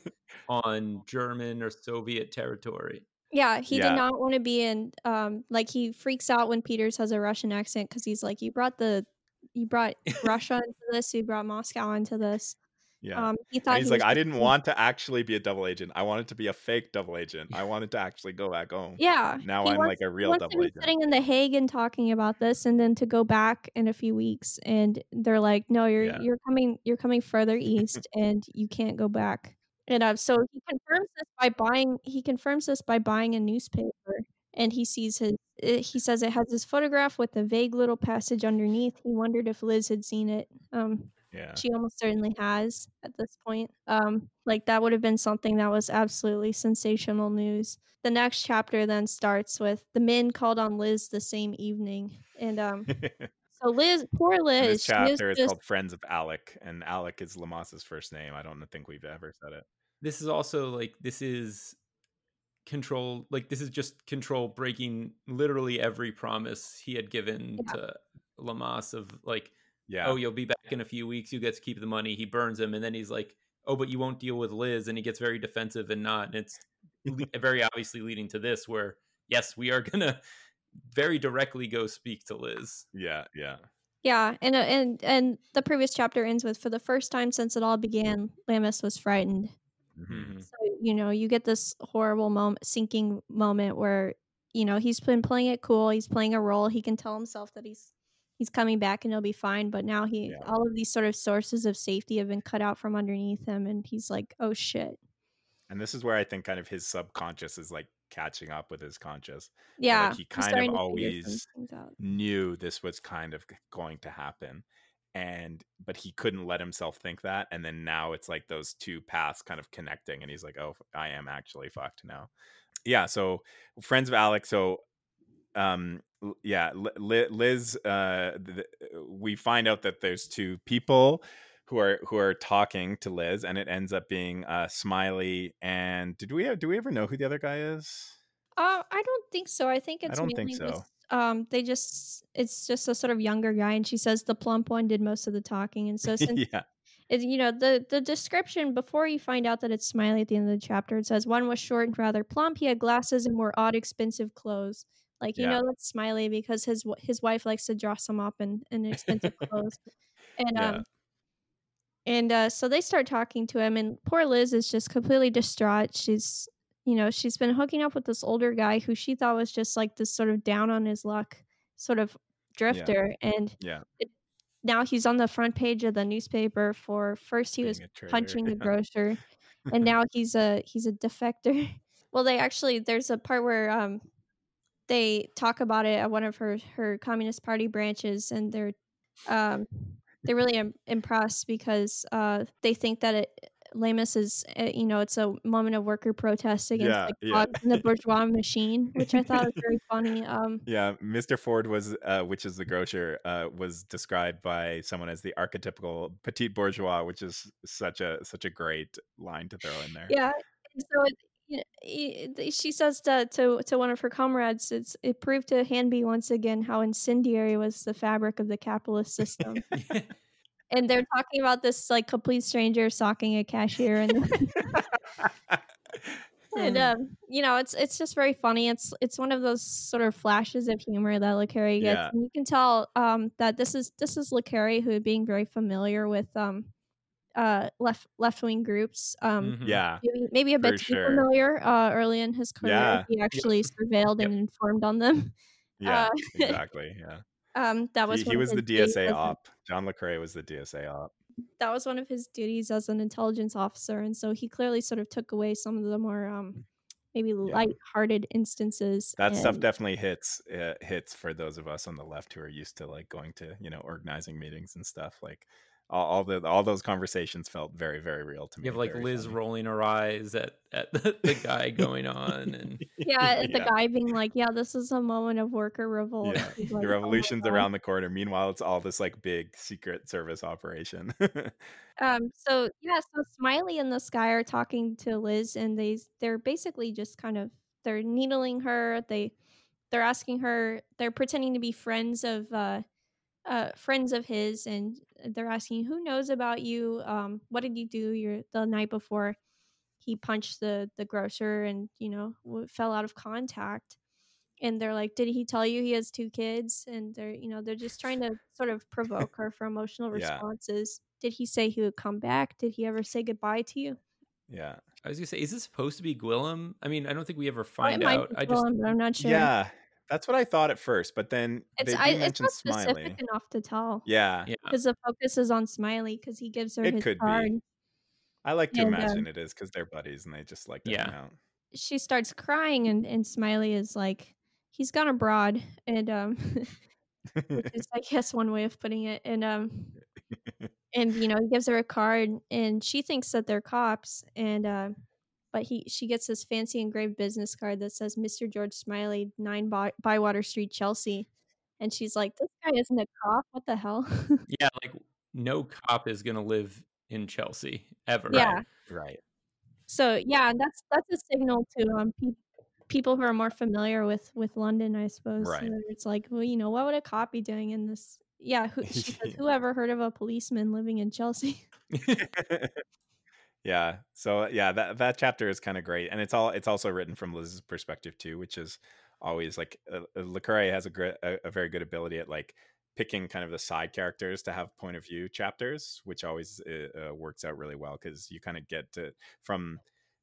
on German or Soviet territory. Yeah, he yeah. did not want to be in. Um, like he freaks out when Peters has a Russian accent because he's like, "You brought the, you brought Russia into this. You brought Moscow into this." Yeah. Um, he thought he's he like, I didn't want to actually be a double agent. I wanted to be a fake double agent. I wanted to actually go back home. Yeah. Now I'm wants, like a real double agent. Sitting in the Hague and talking about this, and then to go back in a few weeks, and they're like, "No, you're yeah. you're coming you're coming further east, and you can't go back." And uh, so he confirms this by buying. He confirms this by buying a newspaper, and he sees his. It, he says it has his photograph with a vague little passage underneath. He wondered if Liz had seen it. Um, yeah. She almost certainly has at this point. Um, like that would have been something that was absolutely sensational news. The next chapter then starts with the men called on Liz the same evening. And um so Liz poor Liz. this chapter is just... called Friends of Alec, and Alec is Leamas's first name. I don't think we've ever said it. This is also like this is control like this is just control breaking literally every promise he had given yeah. to Leamas of like yeah. Oh, you'll be back in a few weeks. You get to keep the money. He burns him, and then he's like, "Oh, but you won't deal with Liz," and he gets very defensive and not. And it's very obviously leading to this, where yes, we are gonna very directly go speak to Liz. Yeah, yeah. Yeah, and uh, and and the previous chapter ends with for the first time since it all began, Leamas was frightened. Mhm. So, you know, you get this horrible moment, sinking moment where, you know, he's been playing it cool. He's playing a role. He can tell himself that he's he's coming back and he'll be fine. But now he, Yeah. all of these sort of sources of safety have been cut out from underneath him, and he's like, oh shit. And this is where I think kind of his subconscious is like catching up with his conscious. Yeah, like he kind of starting to figure some always knew this was kind of going to happen and but he couldn't let himself think that and then now it's like those two paths kind of connecting and he's like oh i am actually fucked now yeah so friends of alec so um yeah Li- Li- liz uh th- we find out that there's two people who are who are talking to liz and it ends up being uh smiley and did we have, do we ever know who the other guy is Uh, I don't think so. I think it's I don't think so. just um they just it's just a sort of younger guy and she says the plump one did most of the talking and so since yeah it, you know the the description before you find out that it's Smiley at the end of the chapter it says one was short and rather plump he had glasses and wore odd expensive clothes like you Yeah. know that's Smiley because his his wife likes to dress him up in, in expensive clothes and Yeah. um and uh, so they start talking to him, and poor Liz is just completely distraught. She's, you know, she's been hooking up with this older guy who she thought was just like this sort of down on his luck sort of drifter, and yeah now he's on the front page of the newspaper for first he was being a punching the grocer, and now he's a he's a defector. Well, they actually there's a part where um they talk about it at one of her her Communist Party branches, and they're um they're really Im- impressed because uh they think that it Leamas is uh, you know it's a moment of worker protest against Yeah, like yeah. the bourgeois machine, which I thought was very funny. Um Yeah, Mr. Ford was, uh, which is the grocer, uh, was described by someone as the archetypical petite bourgeois, which is such a such a great line to throw in there. Yeah. So it, you know, i- i- she says to, to to one of her comrades, "It's it proved to Hanby once again how incendiary was the fabric of the capitalist system." and they're talking about this like complete stranger socking a cashier, and and um, you know, it's it's just very funny. It's it's one of those sort of flashes of humor that Le Carre gets, Yeah. and you can tell um that this is this is Le Carre who being very familiar with um uh left left wing groups um Mhm. yeah, maybe maybe a bit too sure. familiar uh, early in his career. Yeah. He actually surveilled and informed on them. yeah, Uh, exactly. Yeah, Um, that was he, he was the DSA op. John Le Carre was the DSA op. that was one of his duties as an intelligence officer, and so he clearly sort of took away some of the more um, maybe light-hearted instances. That stuff definitely hits uh, hits for those of us on the left who are used to like going to you know organizing meetings and stuff. Like all, all the all those conversations felt very very real to me. You have like Liz funny. rolling her eyes at at the, the guy going on, and yeah, the guy being like, "Yeah, this is a moment of worker revolt." Yeah, He's the like, "Oh revolution's around the corner. Meanwhile, it's all this like big secret service operation. Um, so yeah, so Smiley and this guy are talking to Liz, and they they're basically just kind of they're needling her. They they're asking her. They're pretending to be friends of uh, uh, friends of his, and they're asking, "Who knows about you? Um, what did you do your the night before he punched the the grocer, and you know w- fell out of contact?" And they're like, "Did he tell you he has two kids?" And they're you know they're just trying to sort of provoke her for emotional Yeah. responses. Did he say he would come back? Did he ever say goodbye to you? yeah, I was gonna say, is this supposed to be Guillam? I mean, I don't think we ever find might out. I just I'm not sure. yeah, that's what I thought at first. But then it's they do I, it's mention not specific Smiley. enough to tell Yeah, yeah. because the focus is on Smiley because he gives her It his could be. card. I like to And, imagine it is because they're buddies and they just like to hang Yeah. out. She starts crying, and and Smiley is like, he's gone abroad, and um, which is I guess one way of putting it, and um, and you know he gives her a card, and she thinks that they're cops, and uh, but he she gets this fancy engraved business card that says Mr. George Smiley, nine By- Bywater Street, Chelsea, and she's like, this guy isn't a cop. What the hell? yeah, like no cop is gonna live in Chelsea ever. Yeah. right. So yeah, that's that's a signal to um pe- people who are more familiar with with London, I suppose. Right. where It's like, well, you know, what would a cop be doing in this? Yeah, who, she says, who ever heard of a policeman living in Chelsea? yeah. So yeah, that that chapter is kind of great, and it's all it's also written from Liz's perspective too, which is always like uh, uh, has a, a a very good ability at like picking kind of the side characters to have point of view chapters, which always uh, uh works out really well because you kind of get to from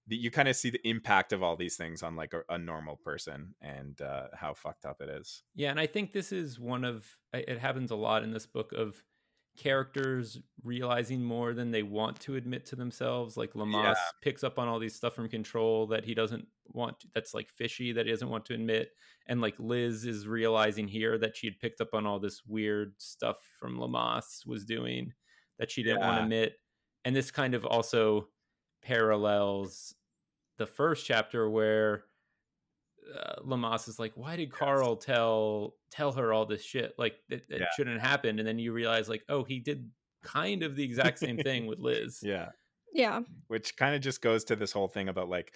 the, you kind of see the impact of all these things on like a, a normal person and uh, how fucked up it is. Yeah, and I think this is one of it happens a lot in this book of characters realizing more than they want to admit to themselves. Like Leamas yeah. picks up on all these stuff from control that he doesn't want to, that's like fishy that he doesn't want to admit. And like Liz is realizing here that she had picked up on all this weird stuff from Leamas was doing that she didn't yeah. want to admit. And this kind of also parallels the first chapter where uh, Leamas is like, why did Karl tell tell her all this shit? Like it, it yeah. shouldn't happen. And then you realize, like, oh, he did kind of the exact same thing with Liz. Yeah. Yeah. Which kind of just goes to this whole thing about like,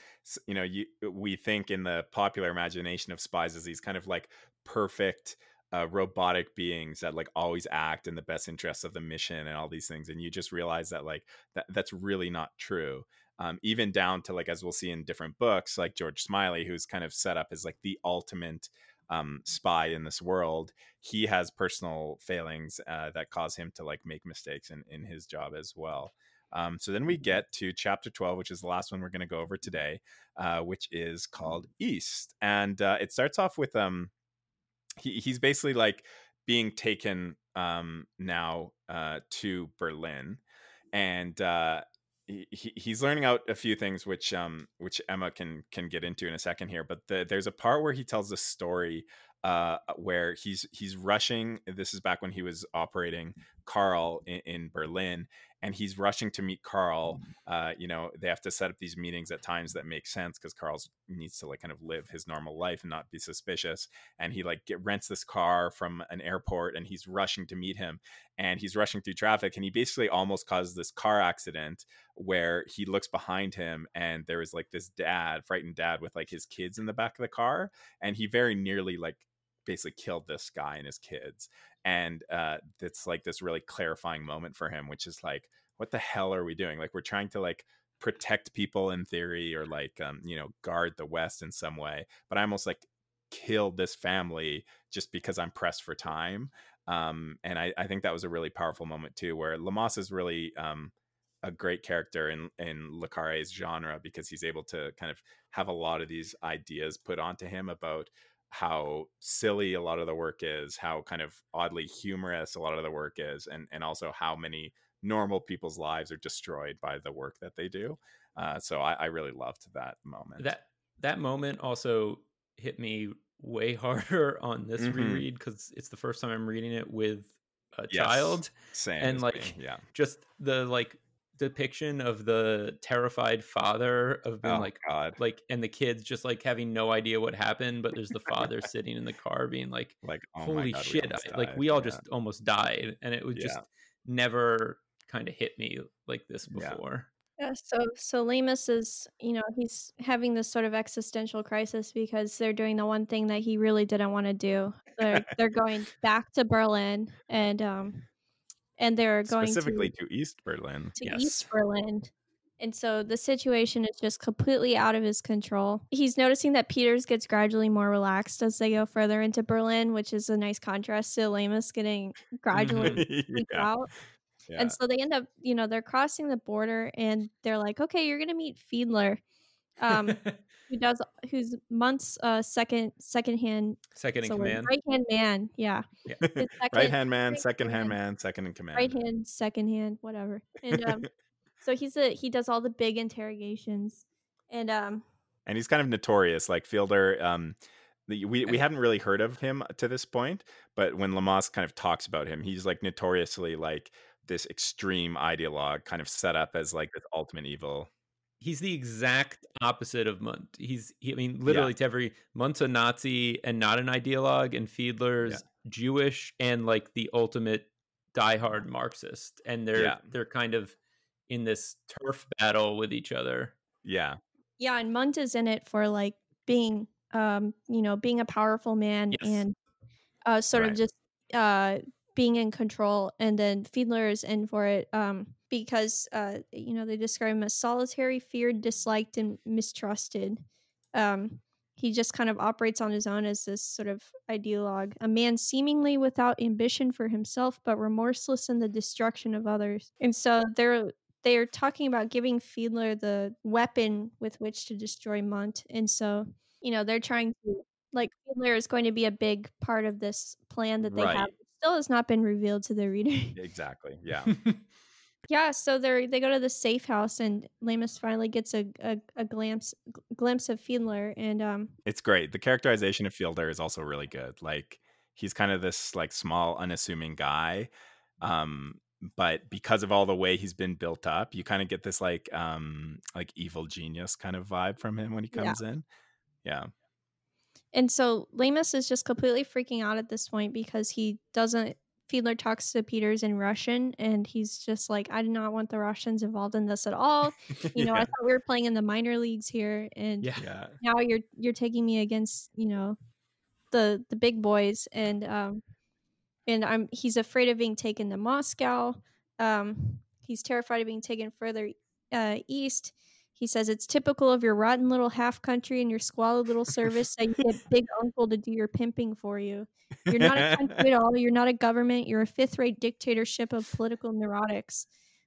you know, you we think in the popular imagination of spies as these kind of like perfect uh, robotic beings that like always act in the best interests of the mission and all these things and you just realize that like that that's really not true um, even down to like as we'll see in different books like george smiley who's kind of set up as like the ultimate um, spy in this world he has personal failings uh, that cause him to like make mistakes in, in his job as well. Um, so then we get to chapter 12 which is the last one we're going to go over today uh, which is called east. And uh, it starts off with um he, he's basically like being taken um now uh to berlin. And uh he, he's learning out a few things which um which Emma can can get into in a second here but the, there's a part where he tells a story uh where he's he's rushing this is back when he was operating Karl in, in Berlin and he's rushing to meet Karl. Uh, you know, they have to set up these meetings at times that make sense because Karl needs to like kind of live his normal life and not be suspicious. And he like get, rents this car from an airport and he's rushing to meet him. And he's rushing through traffic and he basically almost causes this car accident where he looks behind him and there is like this dad, frightened dad with like his kids in the back of the car. And he very nearly like basically killed this guy and his kids and uh it's like this really clarifying moment for him which is like what the hell are we doing? Like we're trying to like protect people in theory or like um you know guard the west in some way but i almost like killed this family just because i'm pressed for time um and i i think that was a really powerful moment too where leamas is really um a great character in in Le Carre's genre because he's able to kind of have a lot of these ideas put onto him about how silly a lot of the work is, how kind of oddly humorous a lot of the work is, and and also how many normal people's lives are destroyed by the work that they do. Uh, so I, I really loved that moment. That that moment also hit me way harder on this mm-hmm. reread because it's the first time I'm reading it with a yes, child. Same and like me. yeah, just the like depiction of the terrified father of being oh, like God. like and the kids just like having no idea what happened but there's the father sitting in the car being like like oh holy God, shit I, like we all yeah. just almost died and it was just never kind of hit me like this before yeah. yeah so so Leamas is you know he's having this sort of existential crisis because they're doing the one thing that he really didn't want to do they're, they're going back to Berlin and um and they're going specifically to, to East Berlin. To yes. East Berlin. And so the situation is just completely out of his control. He's noticing that Peters gets gradually more relaxed as they go further into Berlin, which is a nice contrast to Leamas getting gradually mm-hmm. yeah. out. Yeah. And so they end up, you know, they're crossing the border and they're like, okay, you're going to meet Fiedler. Um, who does who's Mundt's uh second second hand second in so command. Right hand man yeah, yeah. right hand man second hand man second in command. Right hand second hand whatever. And um so he's a he does all the big interrogations. And um and he's kind of notorious like fiedler um we we hadn't really heard of him to this point but when leamas kind of talks about him he's like notoriously like this extreme ideologue kind of set up as like this ultimate evil he's the exact opposite of Mundt. He's, he, I mean, literally yeah. to every Mundt's a Nazi and not an ideologue, and Fiedler's yeah. Jewish and like the ultimate diehard Marxist, and they're yeah. they're kind of in this turf battle with each other. Yeah, yeah, and Mundt is in it for like being, um, you know, being a powerful man yes. and uh, sort right. of just uh being in control, and then Fiedler is in for it, um because uh, you know they describe him as solitary, feared, disliked, and mistrusted. Um, he just kind of operates on his own as this sort of ideologue, a man seemingly without ambition for himself, but remorseless in the destruction of others. And so they're they're talking about giving Fiedler the weapon with which to destroy Mundt. And so, you know, they're trying to like Fiedler is going to be a big part of this plan that they Right. have. It still has not been revealed to the reader. Exactly. Yeah. Yeah, so they they go to the safe house and Leamas finally gets a a, a glimpse glimpse of Fiedler and um it's great. The characterization of Fiedler is also really good. Like he's kind of this like small, unassuming guy. Um, but because of all the way he's been built up, you kind of get this like um like evil genius kind of vibe from him when he Yeah. comes in. Yeah. And so Leamas is just completely freaking out at this point because he doesn't Fiedler talks to Peters in Russian and he's just like I do not want the Russians involved in this at all. You know, I thought we were playing in the minor leagues here and yeah. yeah. now you're you're taking me against, you know, the the big boys and um and I'm he's afraid of being taken to Moscow. Um, he's terrified of being taken further uh, east. He says it's typical of your rotten little half country and your squalid little service that you get big uncle to do your pimping for you. You're not a country at all. You're not a government. You're a fifth rate dictatorship of political neurotics.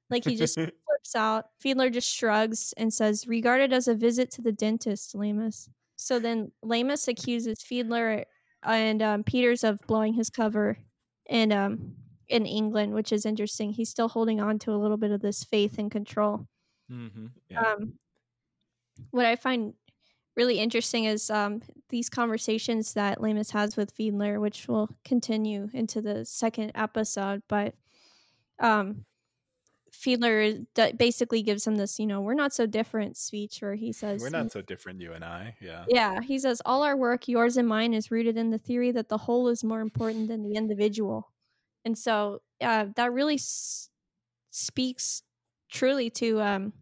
Like he just flips out. Fiedler just shrugs and says, "Regard it as a visit to the dentist, Leamas." So then Leamas accuses Fiedler and um, Peters of blowing his cover, and um, in England, which is interesting. He's still holding on to a little bit of this faith and control. Hmm Yeah. Um, what I find really interesting is um, these conversations that Leamas has with Fiedler, which will continue into the second episode. But um, Fiedler d- basically gives him this, you know, we're not so different speech where he says, We're not so different, you and I. Yeah. yeah, he says, all our work, yours and mine, is rooted in the theory that the whole is more important than the individual. And so uh, that really s- speaks truly to um,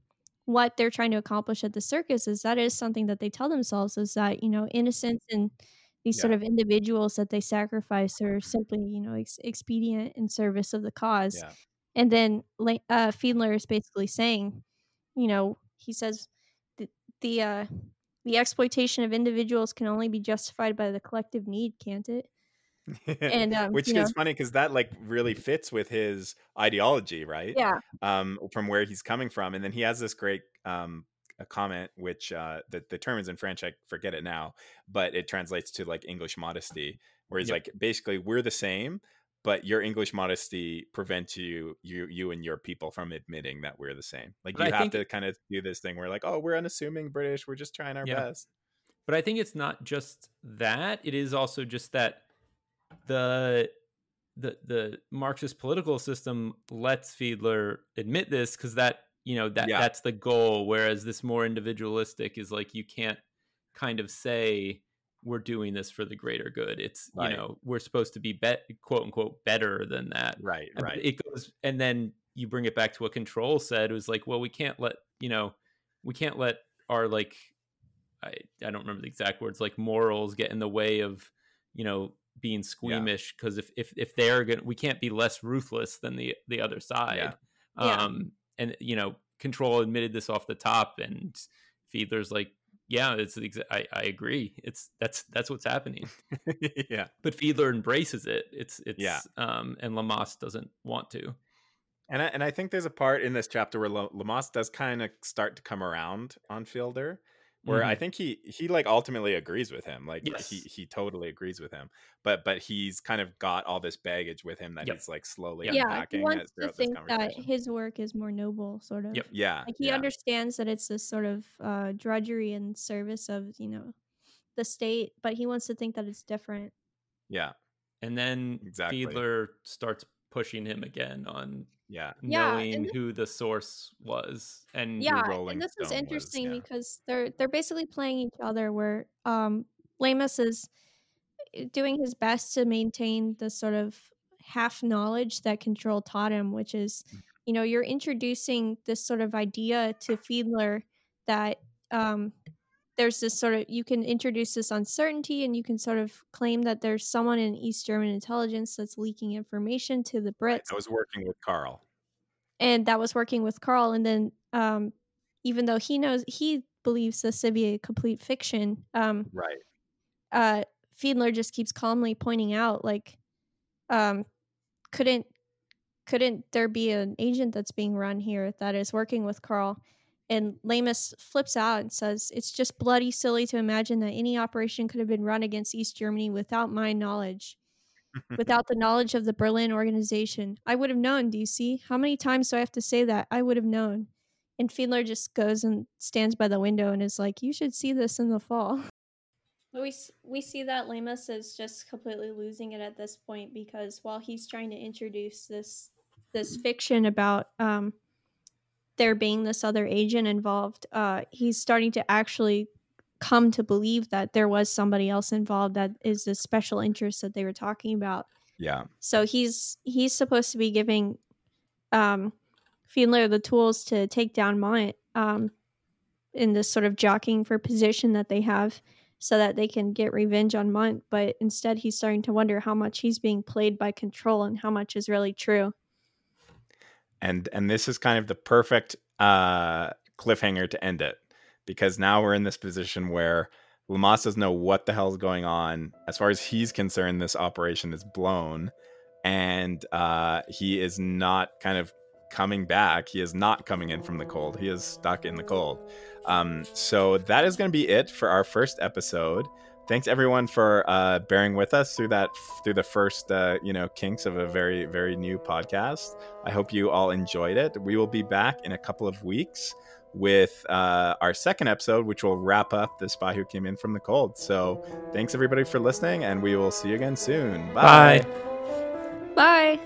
what they're trying to accomplish at the circus is that is something that they tell themselves is that, you know, innocence and these sort of individuals that they sacrifice are simply, you know, ex- expedient in service of the cause. Yeah. And then uh, Fiedler is basically saying, you know, he says the the uh, the exploitation of individuals can only be justified by the collective need, can't it? And um, Which know, is funny because that like really fits with his ideology, right? yeah, um, from where he's coming from. And then he has this great um, a comment, which uh, the, the term is in French, I forget it now, but it translates to like English modesty, where he's Yep. like, basically, we're the same, but your English modesty prevents you, you, you and your people from admitting that we're the same. Like But you I have to kind of do this thing where like, oh, we're unassuming British, we're just trying our Yeah. best. But I think it's not just that. It is also just that the the the Marxist political system lets Fiedler admit this because that you know that Yeah. that's the goal. Whereas this more individualistic is like you can't kind of say we're doing this for the greater good. It's Right. you know we're supposed to be bet quote unquote better than that. Right, right. It goes, and then you bring it back to what Control said. It was like, well, we can't let you know, we can't let our like, I I don't remember the exact words, like morals get in the way of you know being squeamish because if if if they're gonna, we can't be less ruthless than the the other side. Yeah. Um, and you know, Control admitted this off the top, and Fiedler's like, yeah, it's the exa- I I agree. It's that's that's what's happening yeah. but Fiedler embraces it. It's it's Yeah. um and Leamas doesn't want to. And I, and I think there's a part in this chapter where La- Leamas does kind of start to come around on Fiedler, where I think he he like ultimately agrees with him. Like Yes. he he totally agrees with him. But but he's kind of got all this baggage with him that Yep. he's like slowly yeah, he wants to think that his work is more noble, sort of. Yep. yeah, Like he yeah, understands that it's this sort of uh, drudgery and service of you know the state, but he wants to think that it's different. yeah, and then Exactly. Fiedler starts pushing him again on yeah, Yeah, knowing and who the source was. And yeah Rolling and this is Stone was, interesting yeah. because they're they're basically playing each other where um Leamas is eh, doing his best to maintain the sort of half knowledge that control taught him which is Mm. you know you're introducing this sort of idea to Fiedler that um there's this sort of you can introduce this uncertainty and you can sort of claim that there's someone in East German intelligence that's leaking information to the Brits I was working with Karl. and that was working with Karl. And then, um, even though he knows he believes this to be a complete fiction. Um, Right. uh, Fiedler just keeps calmly pointing out, like, um, couldn't couldn't there be an agent that's being run here that is working with Carl? And Leamas flips out and says, It's just bloody silly to imagine that any operation could have been run against East Germany without my knowledge, without the knowledge of the Berlin organization. I would have known, do you see? How many times do I have to say that? I would have known. And Fiedler just goes and stands by the window and is like, You should see this in the fall. We, we see that Leamas is just completely losing it at this point because while he's trying to introduce this this fiction about um, there being this other agent involved, uh, he's starting to actually come to believe that there was somebody else involved that is the special interest that they were talking about. Yeah. So he's he's supposed to be giving um, Fiedler the tools to take down Mundt um, in this sort of jockeying for position that they have, so that they can get revenge on Mundt. But instead, he's starting to wonder how much he's being played by control and how much is really true and and this is kind of the perfect uh cliffhanger to end it because now we're in this position where Leamas doesn't know what the hell's going on. As far as he's concerned, this operation is blown, and uh, he is not kind of coming back. He is not coming in from the cold. He is stuck in the cold. Um, so that is going to be it for our first episode thanks everyone for uh, bearing with us through that through the first uh, you know kinks of a very very new podcast. I hope you all enjoyed it. We will be back in a couple of weeks with uh, our second episode which will wrap up the spy who came in from the cold. So thanks everybody for listening and we will see you again soon. Bye. Bye. bye